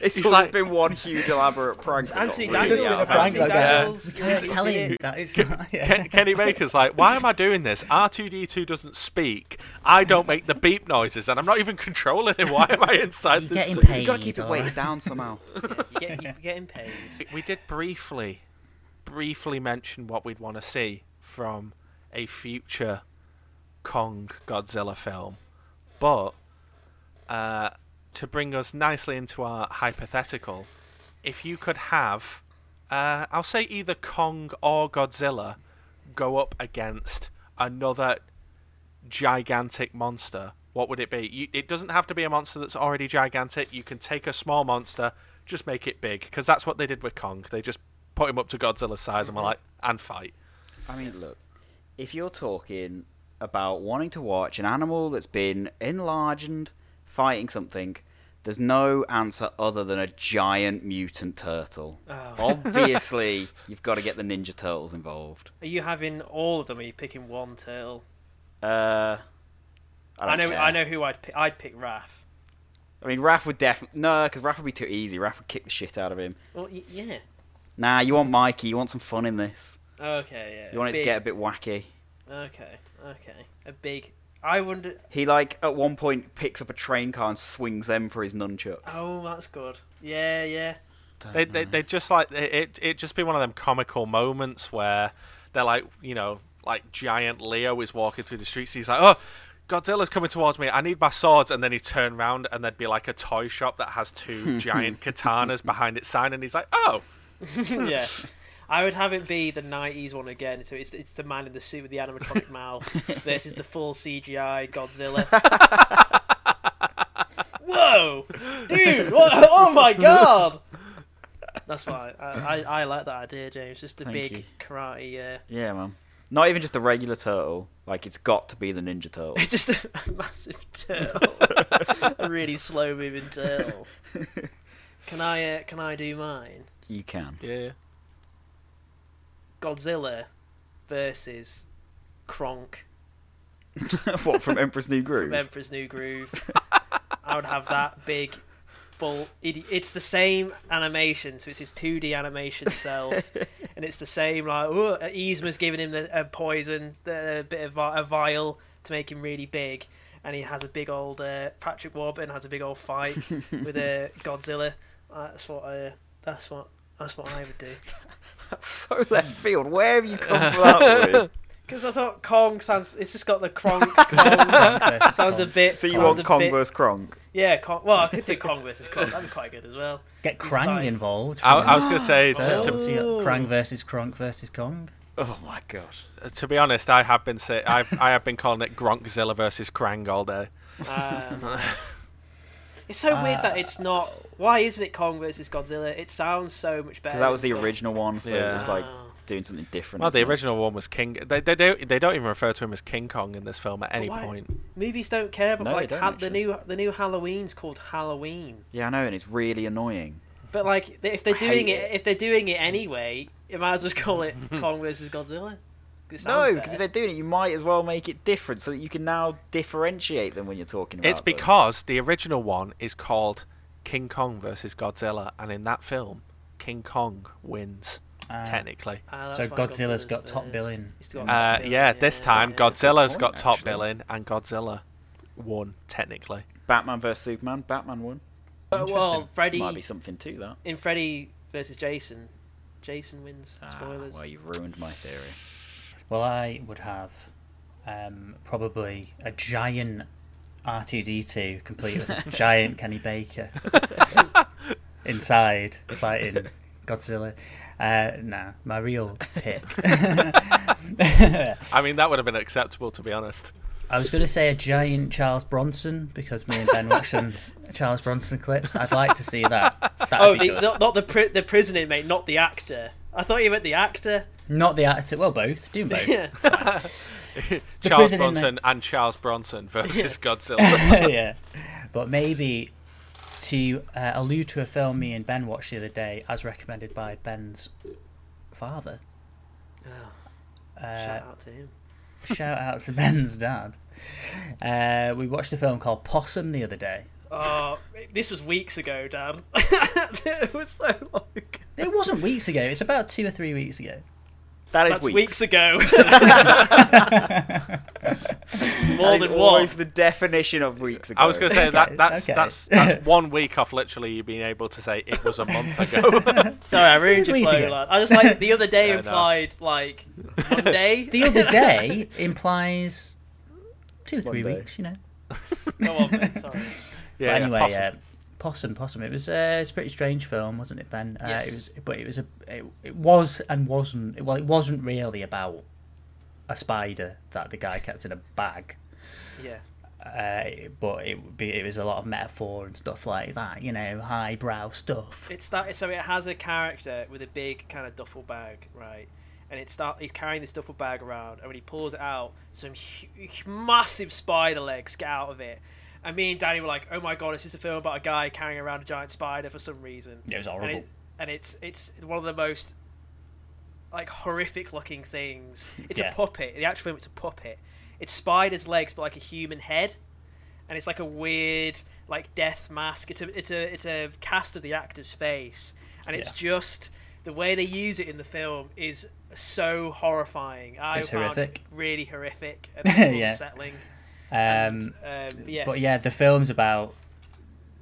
It's He's all like- been one huge elaborate prank. that Anthony got really Daniels. Just out of been a prank like that. Yeah, he's tell been him in. that is. yeah. Kenny Baker's like, "Why am I doing this? R2D2 doesn't speak. I don't make the beep noises, and I'm not even controlling him. Why am I inside You're this?" getting suit?" paid. You gotta keep it weighted down somehow. Yeah, you get, you're getting paid. we did briefly, briefly mention what we'd want to see from a future Kong Godzilla film, but uh, to bring us nicely into our hypothetical, if you could have, uh, I'll say either Kong or Godzilla go up against another gigantic monster, what would it be? You, it doesn't have to be a monster that's already gigantic. You can take a small monster, just make it big, because that's what they did with Kong. They just put him up to Godzilla's size and were like, and fight. I mean, look, if you're talking about wanting to watch an animal that's been enlarged, fighting something, there's no answer other than a giant mutant turtle. Oh. Obviously, you've got to get the Ninja Turtles involved. Are you having all of them? Or are you picking one turtle? Uh, I, I, don't know. care. I know who I'd pick. I'd pick Raph. I mean, Raph would definitely no, because Raph would be too easy. Raph would kick the shit out of him. Well, y- yeah. Nah, you want Mikey. You want some fun in this. Okay. Yeah. You want it big, to get a bit wacky. Okay. Okay. A big. I wonder. He like at one point picks up a train car and swings them for his nunchucks. Oh, that's good. Yeah. Yeah. Don't They, they, know. they just like it, it. It just be one of them comical moments where they're like, you know, like giant Leo is walking through the streets. He's like, oh. Godzilla's coming towards me. I need my swords, and then he turn around and there'd be like a toy shop that has two giant katanas behind its sign, and he's like, "Oh, yeah. I would have it be the '90s one again. So it's it's the man in the suit with the animatronic mouth versus the full CGI Godzilla. Whoa, dude! What? Oh my god! That's fine. I, I, I like that idea, James. Just a Thank big you. karate. Uh, Yeah, man. Not even just a regular turtle. Like it's got to be the Ninja Turtle. it's just a, a massive turtle, a really slow moving turtle. Can I uh, can I do mine? you can. yeah." Godzilla versus Kronk what from Emperor's New Groove? from Emperor's New Groove. I would have that big bull. it, it's the same animation, so it's his 2D animation self, and it's the same like oh, Yzma's giving him the, a poison, the, a bit of a vial to make him really big, and he has a big old uh, Patrick Warburton has a big old fight with a Godzilla. Uh, that's what uh, that's what that's what I would do. That's so left field. Where have you come from that with? Because I thought Kong sounds. It's just got the Kronk. Kong sounds a bit. So you sounds want a Kong bit- versus Kronk? Yeah, Kong. Well, I could do Kong versus Kronk. That'd be quite good as well. Get Krang like- involved. I, I was going to say, So, to, to, so you got Krang versus Kronk versus Kong. Oh my god. to be honest, I have been say, I've, I have been calling it Gronkzilla versus Krang all day. Um, it's so weird that Uh, it's not. Why isn't it Kong versus Godzilla? It sounds so much better. Because that was the than original one, so it was like doing something different. Well, the isn't it? original one was King. They, they don't they don't even refer to him as King Kong in this film at any why? point. Movies don't care, but No, like ha- the new the new Halloween's called Halloween. Yeah, I know, and it's really annoying. But like, if they're I doing it, it. if they're doing it anyway, you might as well call it Kong versus Godzilla. It No, because if they're doing it, you might as well make it different so that you can now differentiate them when you're talking about It's them. because the original one is called King Kong versus Godzilla, and in that film, King Kong wins Ah. technically. Ah, that's so why Godzilla's got first. top billing. Uh, top yeah, this time yeah. Godzilla's point, got top actually. billing, and Godzilla won technically. Batman versus Superman. Batman won. Uh, well, Interesting. Freddy Might be something to that. in Freddy versus Jason, Jason wins. Ah, Spoilers. well, you've ruined my theory. Well, I would have um, probably a giant R2D2 complete with a giant Kenny Baker inside fighting Godzilla. Uh, nah, my real pick. I mean, that would have been acceptable to be honest. I was going to say a giant Charles Bronson because me and Ben watched some Charles Bronson clips. I'd like to see that. That'd oh, the, not, not the pri- the prison inmate, not the actor. I thought you meant the actor. Not the actor. Well, both. Do both. Yeah. Charles prison Bronson and Charles Bronson versus Godzilla. yeah. But maybe to uh, allude to a film me and Ben watched the other day, as recommended by Ben's father. Oh, Uh, shout out to him. shout out to Ben's dad. Uh, we watched a film called Possum the other day. Oh, this was weeks ago, Dan. it was so long. ago. It wasn't weeks ago. It's about two or three weeks ago. That is That's weeks. weeks ago. More is than always one. the definition of weeks ago. I was going to say that that's okay. that's that's one week off. Literally, you being able to say it was a month ago. Sorry, I ruined It your was flow, lad. I just like the other day Yeah, no. implied like Monday. The other day implies two or three One weeks, you know. Oh, Go on, mate. Sorry. yeah, but anyway, possum. Possum, Possum. It was uh, it's a pretty strange film, wasn't it, Ben? Uh, Yes. It was, but it was a, it, it was and wasn't. Well, it wasn't really about a spider that the guy kept in a bag. Yeah. Uh, but it would be it was a lot of metaphor and stuff like that, you know, highbrow stuff. It start, so it has a character with a big kind of duffel bag, right? And it start he's carrying this duffel bag around, and when he pulls it out, some hu- massive spider legs get out of it. And me and Danny were like, "Oh my god, this is a film about a guy carrying around a giant spider for some reason." Yeah, It was and, horrible. it, and it's it's one of the most like horrific looking things. It's Yeah. a puppet. The actual film, it's a puppet. It's spider's legs, but like a human head, and it's like a weird like death mask. It's a it's a it's a cast of the actor's face, and it's just the way they use it in the film is so horrifying. I It's found horrific. it really horrific and Yeah. unsettling. Um, And, um, yes. But yeah, the film's about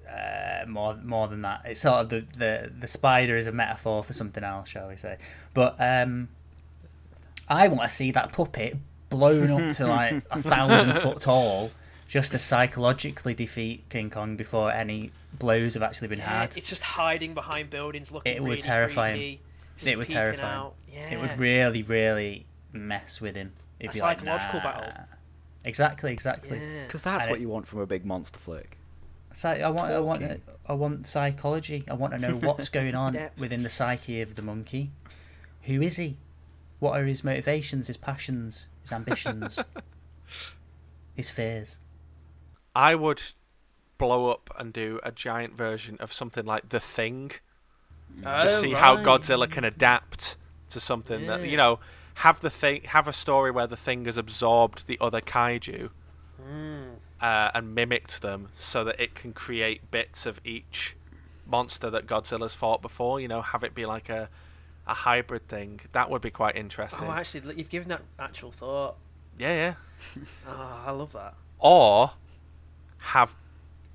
uh, more more than that. It's sort of the, the the spider is a metaphor for something else, shall we say? But um, I want to see that puppet blown up to like a thousand foot tall, just to psychologically defeat King Kong before any blows have actually been Yeah, had. it's just hiding behind buildings, looking It would really terrify him. freaky, It would terrify him. Yeah. It would really, really mess with him. It'd A be like, psychological nah. battle. Exactly, exactly. Yeah. Because that's And what it- you want from a big monster flick. Psy- I want, I want, I want psychology. I want to know what's going on Depth. within the psyche of the monkey. Who is he? What are his motivations, his passions, his ambitions, his fears? I would blow up and do a giant version of something like The Thing. Mm. Just Oh, see how. Godzilla can adapt to something that you know. Have the thing, have a story where the thing has absorbed the other kaiju Mm. uh, and mimicked them, so that it can create bits of each monster that Godzilla's fought before. You know, have it be like a a hybrid thing. That would be quite interesting. Oh, actually, you've given that actual thought. yeah, yeah. Oh, I love that. Or have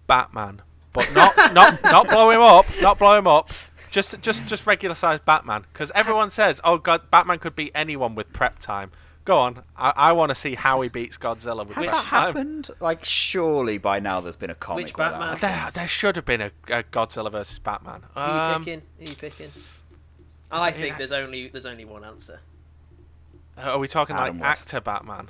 Batman, but not not not blow him up, not blow him up. Just just just regular sized Batman, because everyone says, "Oh God, Batman could beat anyone with prep time." Go on, I, I want to see how he beats Godzilla with Has prep that time. happened? Like, surely by now there's been a comic Which where that Batman? There, happens. there should have been a, a Godzilla versus Batman. Who are you Um, picking? Who are you picking? I think there's only there's only one answer. are we talking Adam like West. actor Batman?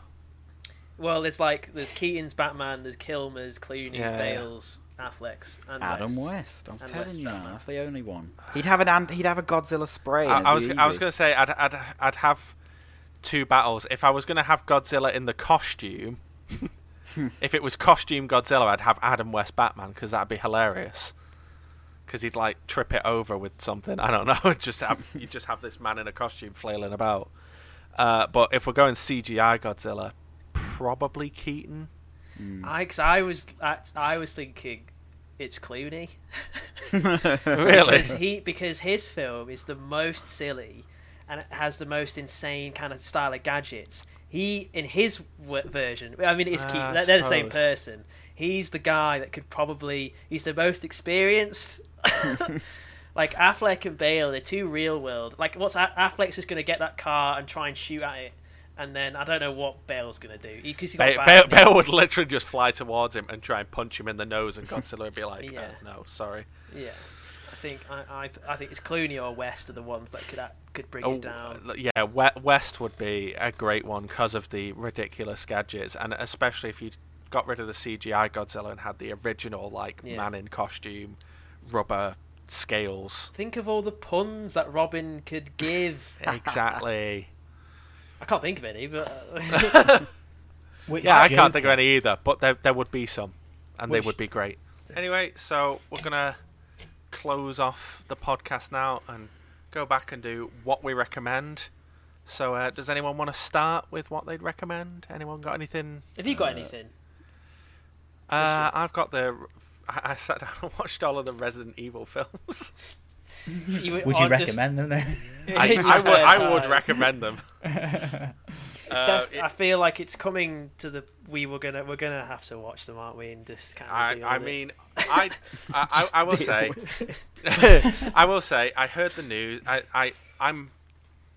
Well, there's like there's Keaton's Batman, there's Kilmer's, Clooney's, Yeah, yeah. Bale's, Affleck's, and Adam West's. West. I'm And telling West you, Batman. that's the only one. He'd have an ant- he'd have a Godzilla spray. I, I was be I was gonna say I'd I'd I'd have two battles. If I was gonna have Godzilla in the costume, if it was costume Godzilla, I'd have Adam West Batman because that'd be hilarious. Because he'd like trip it over with something. I don't know. just have you just have this man in a costume flailing about. Uh, but if we're going CGI Godzilla, probably Keaton. Hmm. I, cause I was I, I was thinking it's Clooney. Really? because he because his film is the most silly and it has the most insane kind of style of gadgets. He in his w- version, I mean, it's Keaton. They're, they're the same person. He's the guy that could probably. He's the most experienced. like Affleck and Bale, they're too real world. Like, what's A- Affleck's just gonna get that car and try and shoot at it, and then I don't know what Bale's gonna do because he's got Ba- bad Bale. Bale would literally just fly towards him and try and punch him in the nose, and Godzilla would be like, Yeah. uh, "No, sorry." Yeah, I think I, I I think it's Clooney or West are the ones that could act, could bring Oh, it down. yeah, West would be a great one because of the ridiculous gadgets, and especially if you got rid of the CGI Godzilla and had the original like Yeah. man in costume, rubber scales. Think of all the puns that Robin could give. exactly. I can't think of any, but Which yeah, I can't think of any either, but there there would be some, and Which- they would be great. Anyway, so we're gonna close off the podcast now and go back and do what we recommend. So, uh, does anyone want to start with what they'd recommend? Anyone got anything? have you got Uh, anything? Uh, I've got the. I I sat down and watched all of the Resident Evil films. You, Would or you just- recommend them then? I, in I would. I would recommend them. It's Uh, def- I feel like it's coming to the. We were gonna. We're gonna have to watch them, aren't we? And just kind of. I, I mean, I, I, I, I will say, I will say, I heard the news. I, I, I'm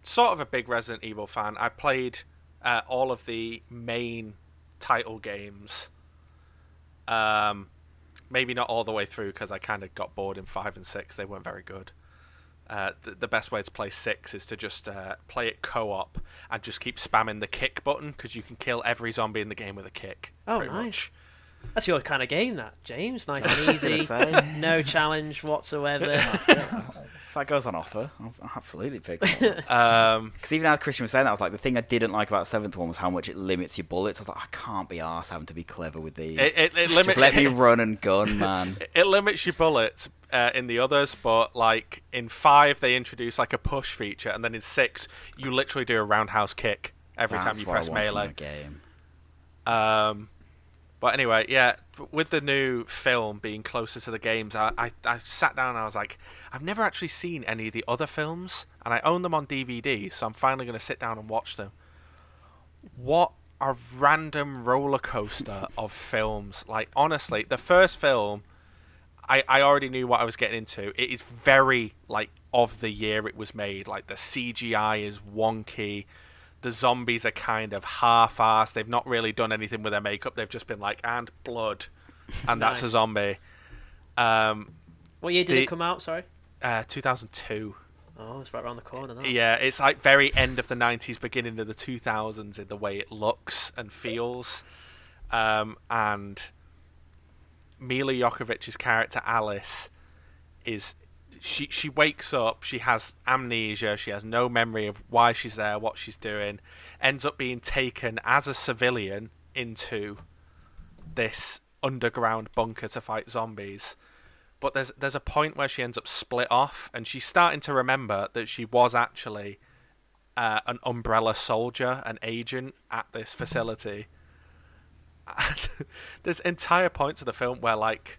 sort of a big Resident Evil fan. I played uh, all of the main title games. Um, maybe not all the way through because I kind of got bored in five and six. They weren't very good. Uh, the, the best way to play six is to just uh, play it co-op and just keep spamming the kick button because you can kill every zombie in the game with a kick. Oh, pretty nice. much. That's your kind of game, that James. Nice and easy. no challenge whatsoever. If that goes on offer, I'll, I'll absolutely pick it. Um, Because even as Christian was saying that, I was like, the thing I didn't like about seventh one was how much it limits your bullets. I was like, I can't be arsed having to be clever with these. it, it, it Just let me run and gun, man. it limits your bullets uh, in the others, but like in five they introduce like a push feature, and then in six you literally do a roundhouse kick every time you what I press want melee. a game. Um, but anyway, yeah, with the new film being closer to the games, I, I, I sat down and I was like, I've never actually seen any of the other films, and I own them on DVD, so I'm finally going to sit down and watch them. What a random roller coaster of films! Like honestly, the first film, I, I already knew what I was getting into. It is very like of the year it was made. Like the CGI is wonky. The zombies are kind of half-assed. They've not really done anything with their makeup. They've just been like, and blood, and that's a zombie. Um, what year did The- it come out? Sorry. Uh, 2002. Oh, it's right around the corner. Yeah, it's like very end of the 90s, beginning of the 2000s in the way it looks and feels. Um, and Milla Jovovich's character Alice is she she wakes up, she has amnesia, she has no memory of why she's there, what she's doing, ends up being taken as a civilian into this underground bunker to fight zombies. But there's there's a point where she ends up split off, and she's starting to remember that she was actually uh, an umbrella soldier, an agent at this facility. And there's entire points of the film where like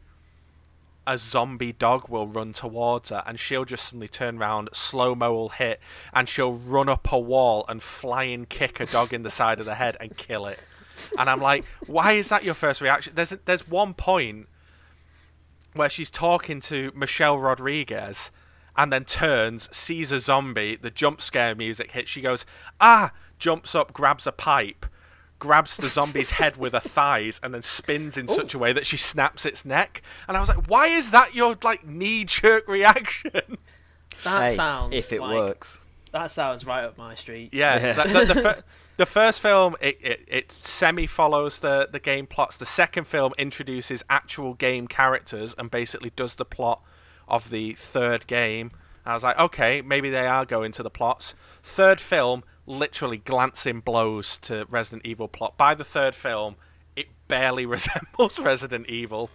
a zombie dog will run towards her, and she'll just suddenly turn around, slow mo will hit, and she'll run up a wall and fly and kick a dog in the side of the head and kill it. And I'm like, why is that your first reaction? There's there's one point where she's talking to Michelle Rodriguez and then turns, sees a zombie, the jump scare music hits, she goes, ah, jumps up, grabs a pipe, grabs the zombie's head with her thighs, and then spins in such a way that she snaps its neck. And I was like, why is that your like knee jerk reaction? That Hey, sounds if it like- works. That sounds right up my street. Yeah, Yeah. The, the, the, fir- the first film it, it, it semi follows the the game plots. The second film introduces actual game characters and basically does the plot of the third game. And I was like, okay, maybe they are going to the plots. Third film literally glancing blows to Resident Evil plot. By the third film, it barely resembles Resident Evil.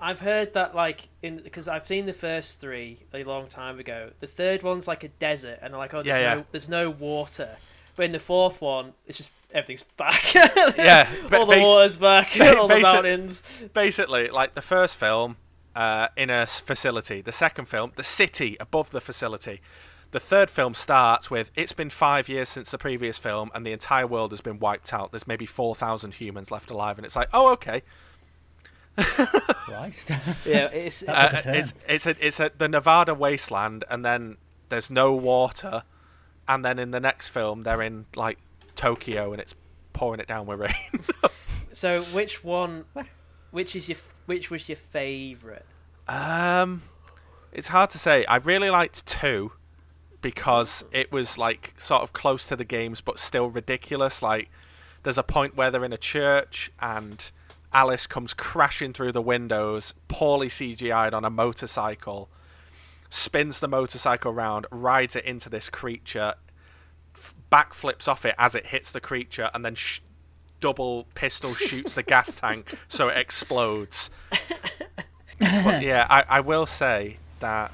I've heard that like in because I've seen the first three a long time ago. The third one's like a desert, and they're like, oh, there's Yeah, no yeah. there's no water. But in the fourth one, it's just everything's back. Yeah, all the bas- water's back, ba- all the basi- mountains. basically like the first film uh, in a facility. The second film the city above the facility. The third film starts with it's been five years since the previous film and the entire world has been wiped out. There's maybe 4000 humans left alive and it's like oh okay. Christ. Yeah, it's That a Uh, it's it's a, it's a, the nevada wasteland and then there's no water and then in the next film they're in like tokyo and it's pouring it down with rain so. Which one? Which is your which was your favorite? Um, it's hard to say. I really liked two because it was like sort of close to the games, but still ridiculous. Like, there's a point where they're in a church and Alice comes crashing through the windows, poorly CGI'd on a motorcycle, spins the motorcycle round, rides it into this creature, f- backflips off it as it hits the creature, and then sh- double pistol shoots the gas tank so it explodes. But yeah, I, I will say that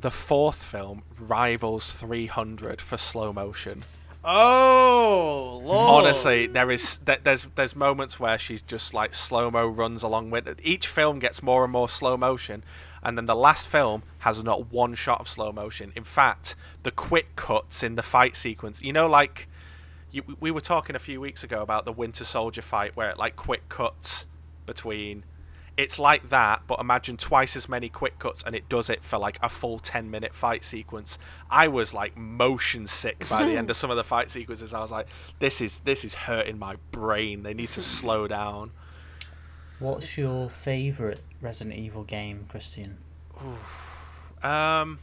the fourth film rivals 300 for slow motion. Oh, Lord. Honestly, there is there's there's moments where she's just like slow mo runs along with it. Each film gets more and more slow motion, and then the last film has not one shot of slow motion. In fact, the quick cuts in the fight sequence, you know, like you, we were talking a few weeks ago about the Winter Soldier fight, where it like quick cuts between. It's like that, but imagine twice as many quick cuts, and it does it for like a full ten minute fight sequence. I was like motion sick by the end of some of the fight sequences. I was like, "This is this is hurting my brain. They need to slow down." What's your favourite Resident Evil game, Christian? Um,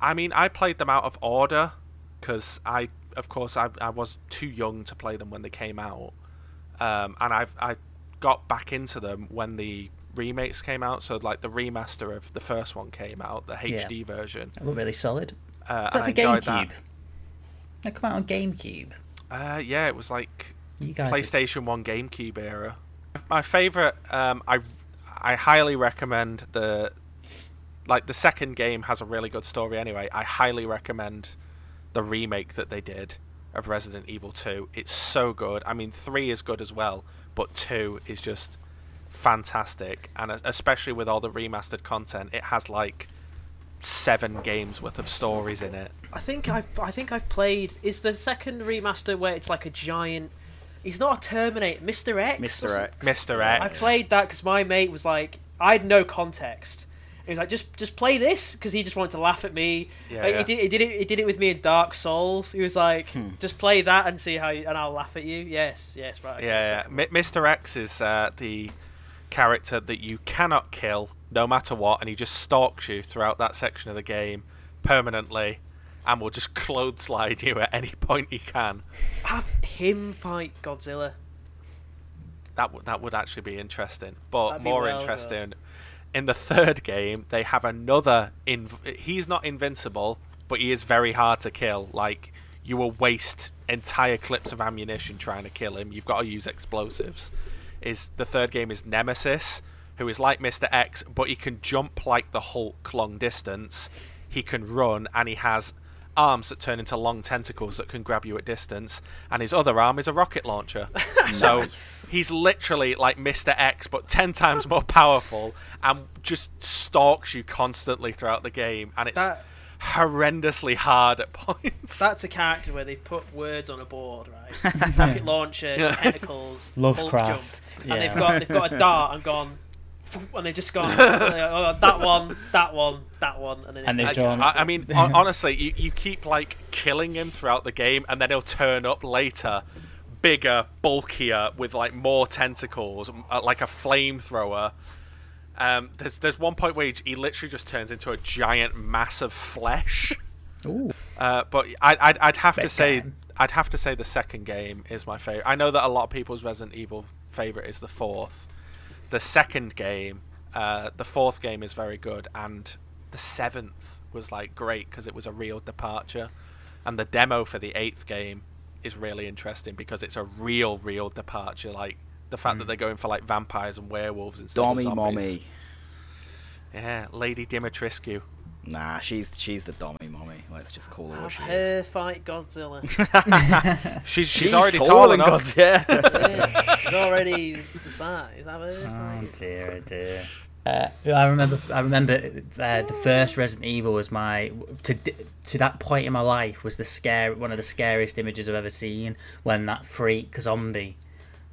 I mean, I played them out of order because I, of course, I, I was too young to play them when they came out, um, and I've I got back into them when the remakes came out. So like the remaster of the first one came out, the Yeah. HD version. They look really solid. Uh, Is that for GameCube? that. They come out on GameCube. Uh, yeah, it was like. PlayStation One, GameCube era. My favorite, um, I I highly recommend the like the second game has a really good story anyway. I highly recommend the remake that they did of Resident Evil 2. It's so good. I mean, 3 is good as well, but 2 is just fantastic and especially with all the remastered content, it has like 7 games worth of stories in it. I think I I think I've played. Is the second remaster where it's like a giant? He's not a Terminator, Mr. X. Mr. X. Mr. X. I played that because my mate was like, I had no context. He was like, just just play this because he just wanted to laugh at me. Yeah, Like, yeah. He did he did it he did it with me in Dark Souls. He was like, Hmm. just play that and see how you, and I'll laugh at you. Yes, yes, right. okay, Yeah, yeah. second Mr. X is uh, the character that you cannot kill no matter what, and he just stalks you throughout that section of the game permanently, and will just clothesline you at any point he can. Have him fight Godzilla. That would that would actually be interesting, but That'd more well interesting. In the third game, they have another. Inv- he's not invincible, but he is very hard to kill. Like you will waste entire clips of ammunition trying to kill him. You've got to use explosives. Is the third game is Nemesis, who is like Mr. X, but he can jump like the Hulk long distance. He can run, and he has arms that turn into long tentacles that can grab you at distance, and his other arm is a rocket launcher. so Nice. he's literally like Mr. X, but ten times more powerful, and just stalks you constantly throughout the game, and it's That- horrendously hard at points. That's a character where they've put words on a board, right? Rocket launcher, Yeah. tentacles, Lovecraft, Hulk jump, yeah. and they've got they've got a dart and gone, and they've just gone oh, that one, that one, that one, and then And they've I, drawn- I, I mean, honestly, you, you keep like killing him throughout the game, and then he'll turn up later, bigger, bulkier, with like more tentacles, uh, like a flamethrower. Um, there's there's one point where he, he literally just turns into a giant mass of flesh. Ooh. Uh, but I, I'd, I'd have to say can. I'd have to say the second game is my favorite. I know that a lot of people's Resident Evil favorite is the fourth. The second game, uh, the fourth game is very good, and the seventh was like great because it was a real departure, and the demo for the eighth game is really interesting because it's a real, real departure. Like the fact that they're going for like vampires and werewolves and stuff. Dommy zombies. mommy. Yeah, Lady Dimitrescu. Nah, she's she's the dommy mommy. Let's just call her what have she her is. fight Godzilla. She's she's, She's already taller tall than enough. Godzilla. yeah, she's already the size. Have her Oh fight. dear, oh dear. Uh, I remember. I remember uh, the first Resident Evil was my to to that point in my life was the scare one of the scariest images I've ever seen when that freak zombie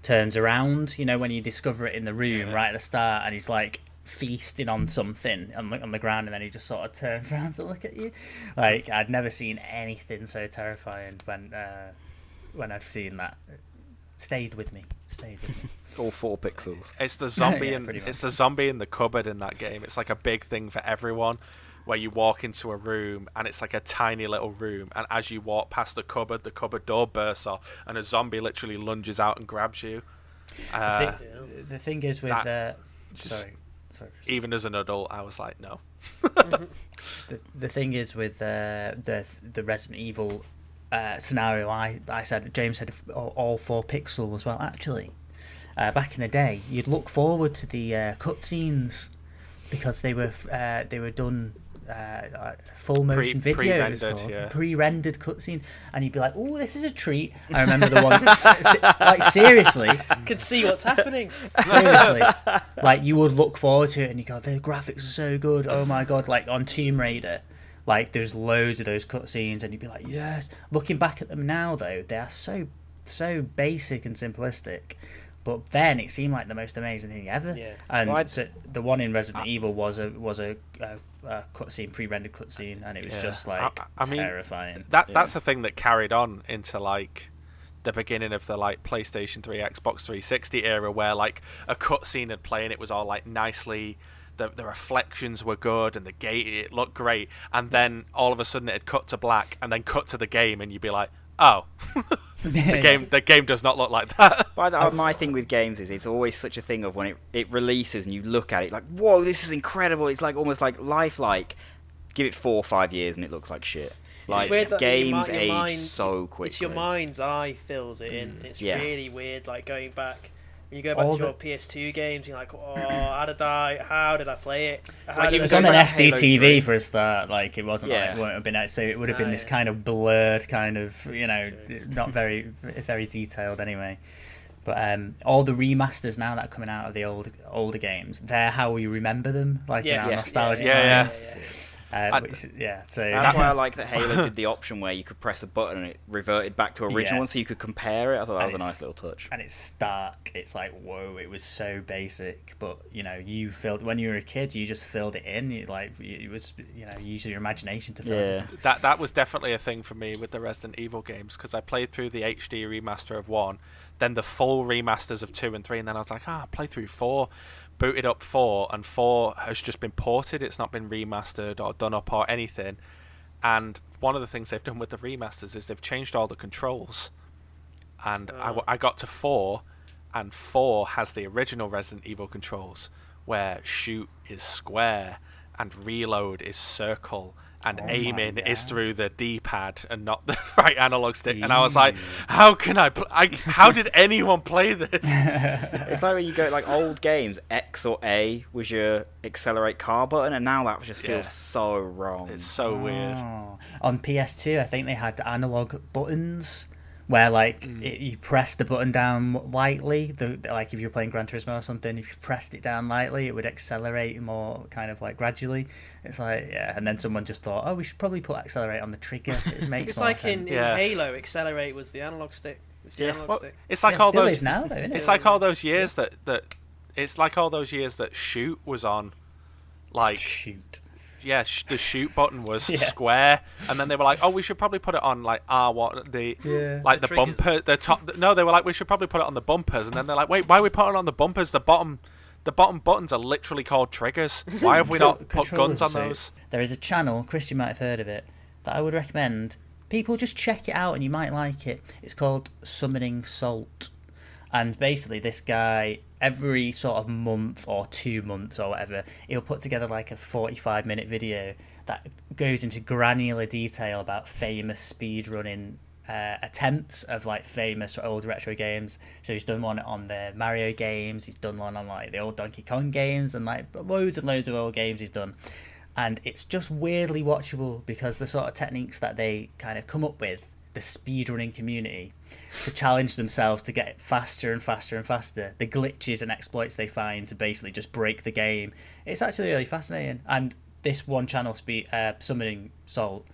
turns around. You know when you discover it in the room Yeah. right at the start, and he's like feasting on something on the, on the ground, and then he just sort of turns around to look at you. Like I'd never seen anything so terrifying when uh, when I've seen that. Stayed with me. Stayed with me. All four pixels. It's the zombie Yeah, in it's the zombie in the cupboard in that game. It's like a big thing for everyone where you walk into a room and it's like a tiny little room and as you walk past the cupboard the cupboard door bursts off and a zombie literally lunges out and grabs you. The Uh, thing, the thing is with that uh, just- sorry, sorry. Even as an adult I was like no. The, the thing is with uh, the the Resident Evil uh, scenario, I I said James said all, all four pixel as well. Actually, uh, back in the day, you'd look forward to the uh, cutscenes because they were uh, they were done. Uh, uh, full motion video, it was pre-rendered, called. yeah. pre-rendered cutscene, and you'd be like, "Oh, this is a treat." I remember the one, like seriously, Could see what's happening. seriously like you would look forward to it and you go the graphics are so good oh my god like on tomb raider like there's loads of those cutscenes and you'd be like yes looking back at them now though they are so so basic and simplistic but then it seemed like the most amazing thing ever Yeah. and Well, so the one in resident evil was a was a, a, a cutscene pre-rendered cutscene and it was Yeah. just like I mean, terrifying That Yeah. that's the thing that carried on into like the beginning of the like PlayStation 3, Xbox 360 era, where like a cutscene had played and it was all like nicely. The, the reflections were good and the gate it looked great, and then all of a sudden it had cut to black and then cut to the game, and you'd be like, "Oh, the game the game does not look like that." By the, my thing with games is it's always such a thing of when it, it releases and you look at it like, whoa, this is incredible. It's like almost like lifelike. Give it four or five years and it looks like shit. Like weird that your games mi- your age mind- so quickly. It's your mind's eye fills it in. Mm. It's Yeah. really weird. Like going back. When you go back All to your the- PS2 games, you're like, oh, how did I? How did I play it? How Like, it was do on an Halo 3. SDTV for a start. Like it wasn't like it wouldn't have been out, so it would have been this yeah. kind of blurred, kind of you know, True. not very very detailed anyway. But um, all the remasters now that are coming out of the old older games, they're how we remember them, like Yes. in our Yeah. nostalgic Yeah, yeah. Minds. yeah. Uh, I- which, yeah, so That's why I like that Halo did the option where you could press a button and it reverted back to original Yeah. one, so you could compare it. I thought that And was a nice little touch. and it's stark. It's like whoa, it was so basic, but you know, you filled when you were a kid, you just filled it in. You like it was, you know, use your imagination to fill it. Yeah. in. that that was definitely a thing for me with the Resident Evil games because I played through the HD remaster of one, then the full remasters of two and three, and then I was like, ah, play through four, booted up four, and four has just been ported. It's not been remastered or done up or anything. And one of the things they've done with the remasters is they've changed all the controls. And I. I got to four, and four has the original Resident Evil controls, where shoot is square and reload is circle and Oh aiming is through the D-pad and not the right analog stick. And I was like, how can I? Pl- I how did anyone play this? It's like when you go like old games, X or A was your accelerate car button, and now that just feels Yeah. so wrong. It's so weird. Oh. On PS2, I think they had analog buttons where like Mm. it, you press the button down lightly. The like if you're playing Gran Turismo or something, if you pressed it down lightly, it would accelerate more kind of like gradually. It's like yeah, and then someone just thought, oh, we should probably put accelerate on the trigger. It makes It's more like sense. in, in Halo, accelerate was the analog stick. It's the Yeah. analog Well, stick. it's like Yeah, all those. now though, it? It's like all those years that that. It's like all those years that shoot was on, like Shoot. Yeah, sh- the shoot button was Yeah. square, and then they were like, oh, we should probably put it on like R what the Yeah. like The the, bumper the top. No, they were like, we should probably put it on the bumpers, and then they're like, wait, why are we putting it on the bumpers? The bottom. The bottom buttons are literally called triggers. Why have we not put guns on those? There is a channel, Chris, you might have heard of it, that I would recommend. People just check it out and you might like it. It's called Summoning Salt. And basically, this guy, every sort of month or two months or whatever, he'll put together like a 45 minute video that goes into granular detail about famous speedrunning uh, attempts of like famous old retro games. So he's done one on the Mario games, he's done one on like the old Donkey Kong games, and like loads and loads of old games he's done. And it's just weirdly watchable because the sort of techniques that they kind of come up with, the speedrunning community, to challenge themselves to get faster and faster and faster, the glitches and exploits they find to basically just break the game. It's actually really fascinating. And this one channel, Speed, uh, Summoning Salt,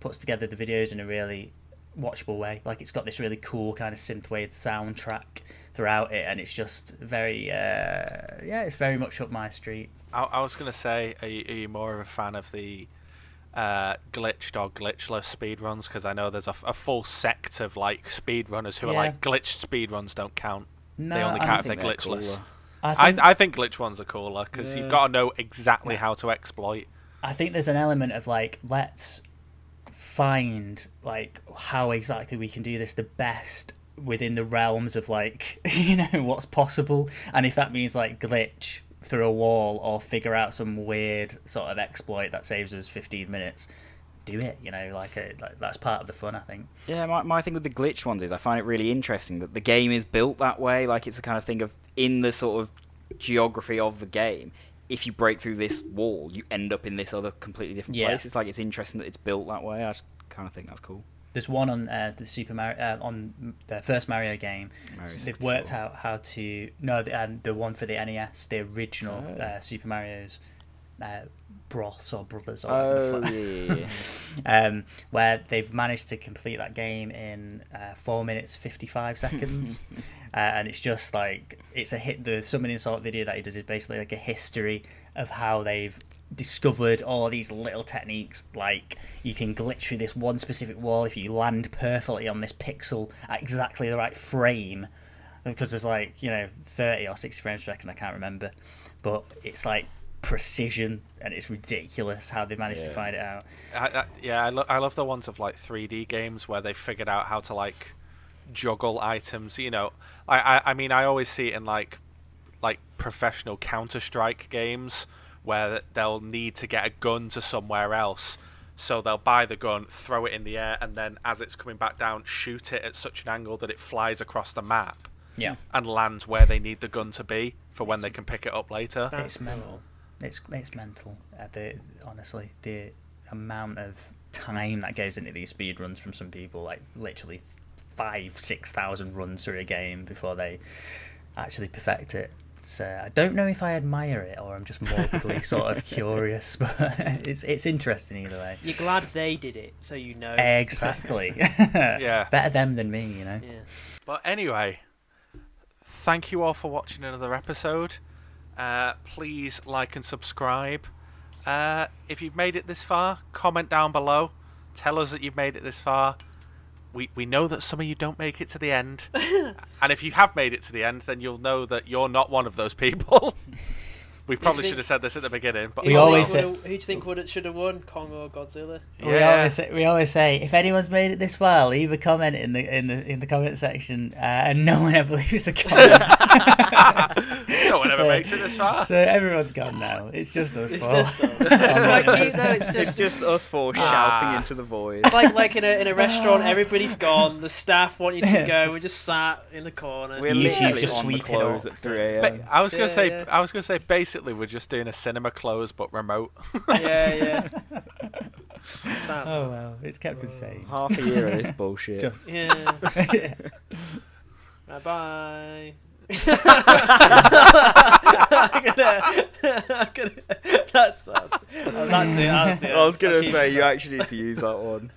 puts together the videos in a really watchable way. Like it's got this really cool kind of synthwave soundtrack throughout it, and it's just very, uh, yeah, it's very much up my street. I, I was gonna say, are you, are you more of a fan of the uh, glitched or glitchless speedruns? Because I know there's a, f- a full sect of like speedrunners who are like glitched speedruns don't count. No, they only I count if think they're they're glitchless. cooler. I I, think, I think glitch ones are cooler because Yeah. you've got to know exactly how to exploit. I think there's an element of like let's find like how exactly we can do this the best within the realms of like you know what's possible and if that means like glitch through a wall or figure out some weird sort of exploit that saves us 15 minutes do it you know like, a, like that's part of the fun i think Yeah, my, my thing with the glitch ones is I find it really interesting that the game is built that way. Like it's the kind of thing of in the sort of geography of the game. If you break through this wall, you end up in this other completely different Yeah. place. It's like it's interesting that it's built that way. I just kind of think that's cool. There's one on uh, the Super Mario uh, on the first Mario game. Mario They've worked out how to no, the, um, the one for the NES, the original Oh. uh, Super Mario's uh, Bros or Brothers or whatever Oh yeah, um, where they've managed to complete that game in uh, four minutes fifty five seconds. Uh, and it's just like it's a hit. The summoning salt video that he does is basically like a history of how they've discovered all these little techniques. Like you can glitch through this one specific wall if you land perfectly on this pixel at exactly the right frame, because there's like you know thirty or sixty frames per second. I can't remember, but it's like precision and it's ridiculous how they managed to find it out. I, I, yeah, I, lo- I love the ones of like 3D games where they figured out how to like juggle items. You know, I, I, I mean, I always see it in like like professional Counter Strike games where they'll need to get a gun to somewhere else. So they'll buy the gun, throw it in the air, and then as it's coming back down, shoot it at such an angle that it flies across the map Yeah. and lands where they need the gun to be for when they can pick it up later. It's mental. It's it's mental. Uh, the honestly the amount of time that goes into these speed runs from some people, like literally five six thousand runs through a game before they actually perfect it. So I don't know if I admire it or I'm just morbidly sort of curious, but it's it's interesting either way. You're glad they did it, so you know. Exactly. Yeah. Better them than me, you know. Yeah. But anyway, thank you all for watching another episode. Uh, please like and subscribe. Uh, if you've made it this far, comment down below. Tell us that you've made it this far. We, we know that some of you don't make it to the end. and if you have made it to the end, then you'll know that you're not one of those people. We probably think- should have said this at the beginning, but We Who always say- would've- Who do you think would should have won, Kong or Godzilla? We always say, we always say if anyone's made it this far, leave a comment in the in the in the comment section, uh, and no one ever leaves a comment. no one ever So- makes it this far. so everyone's gone now. It's just us It's four. just us. I'm like though, it's just- It's just us four Ah. shouting into the void. It's like like in a in a restaurant, everybody's gone. The staff want you to go. We're just sat in the corner. We're literally just on the sweeping close up. at 3 a.m. I was gonna Yeah, say, yeah. I was gonna say, basically, we're just doing a cinema close but remote. yeah, yeah. Sad. oh well, it's kept us sane. Half a year of this bullshit. Just Yeah. Bye bye. I'm gonna, I'm gonna, that's that. Oh, that's it. That's it. I was gonna say you actually need to use that one.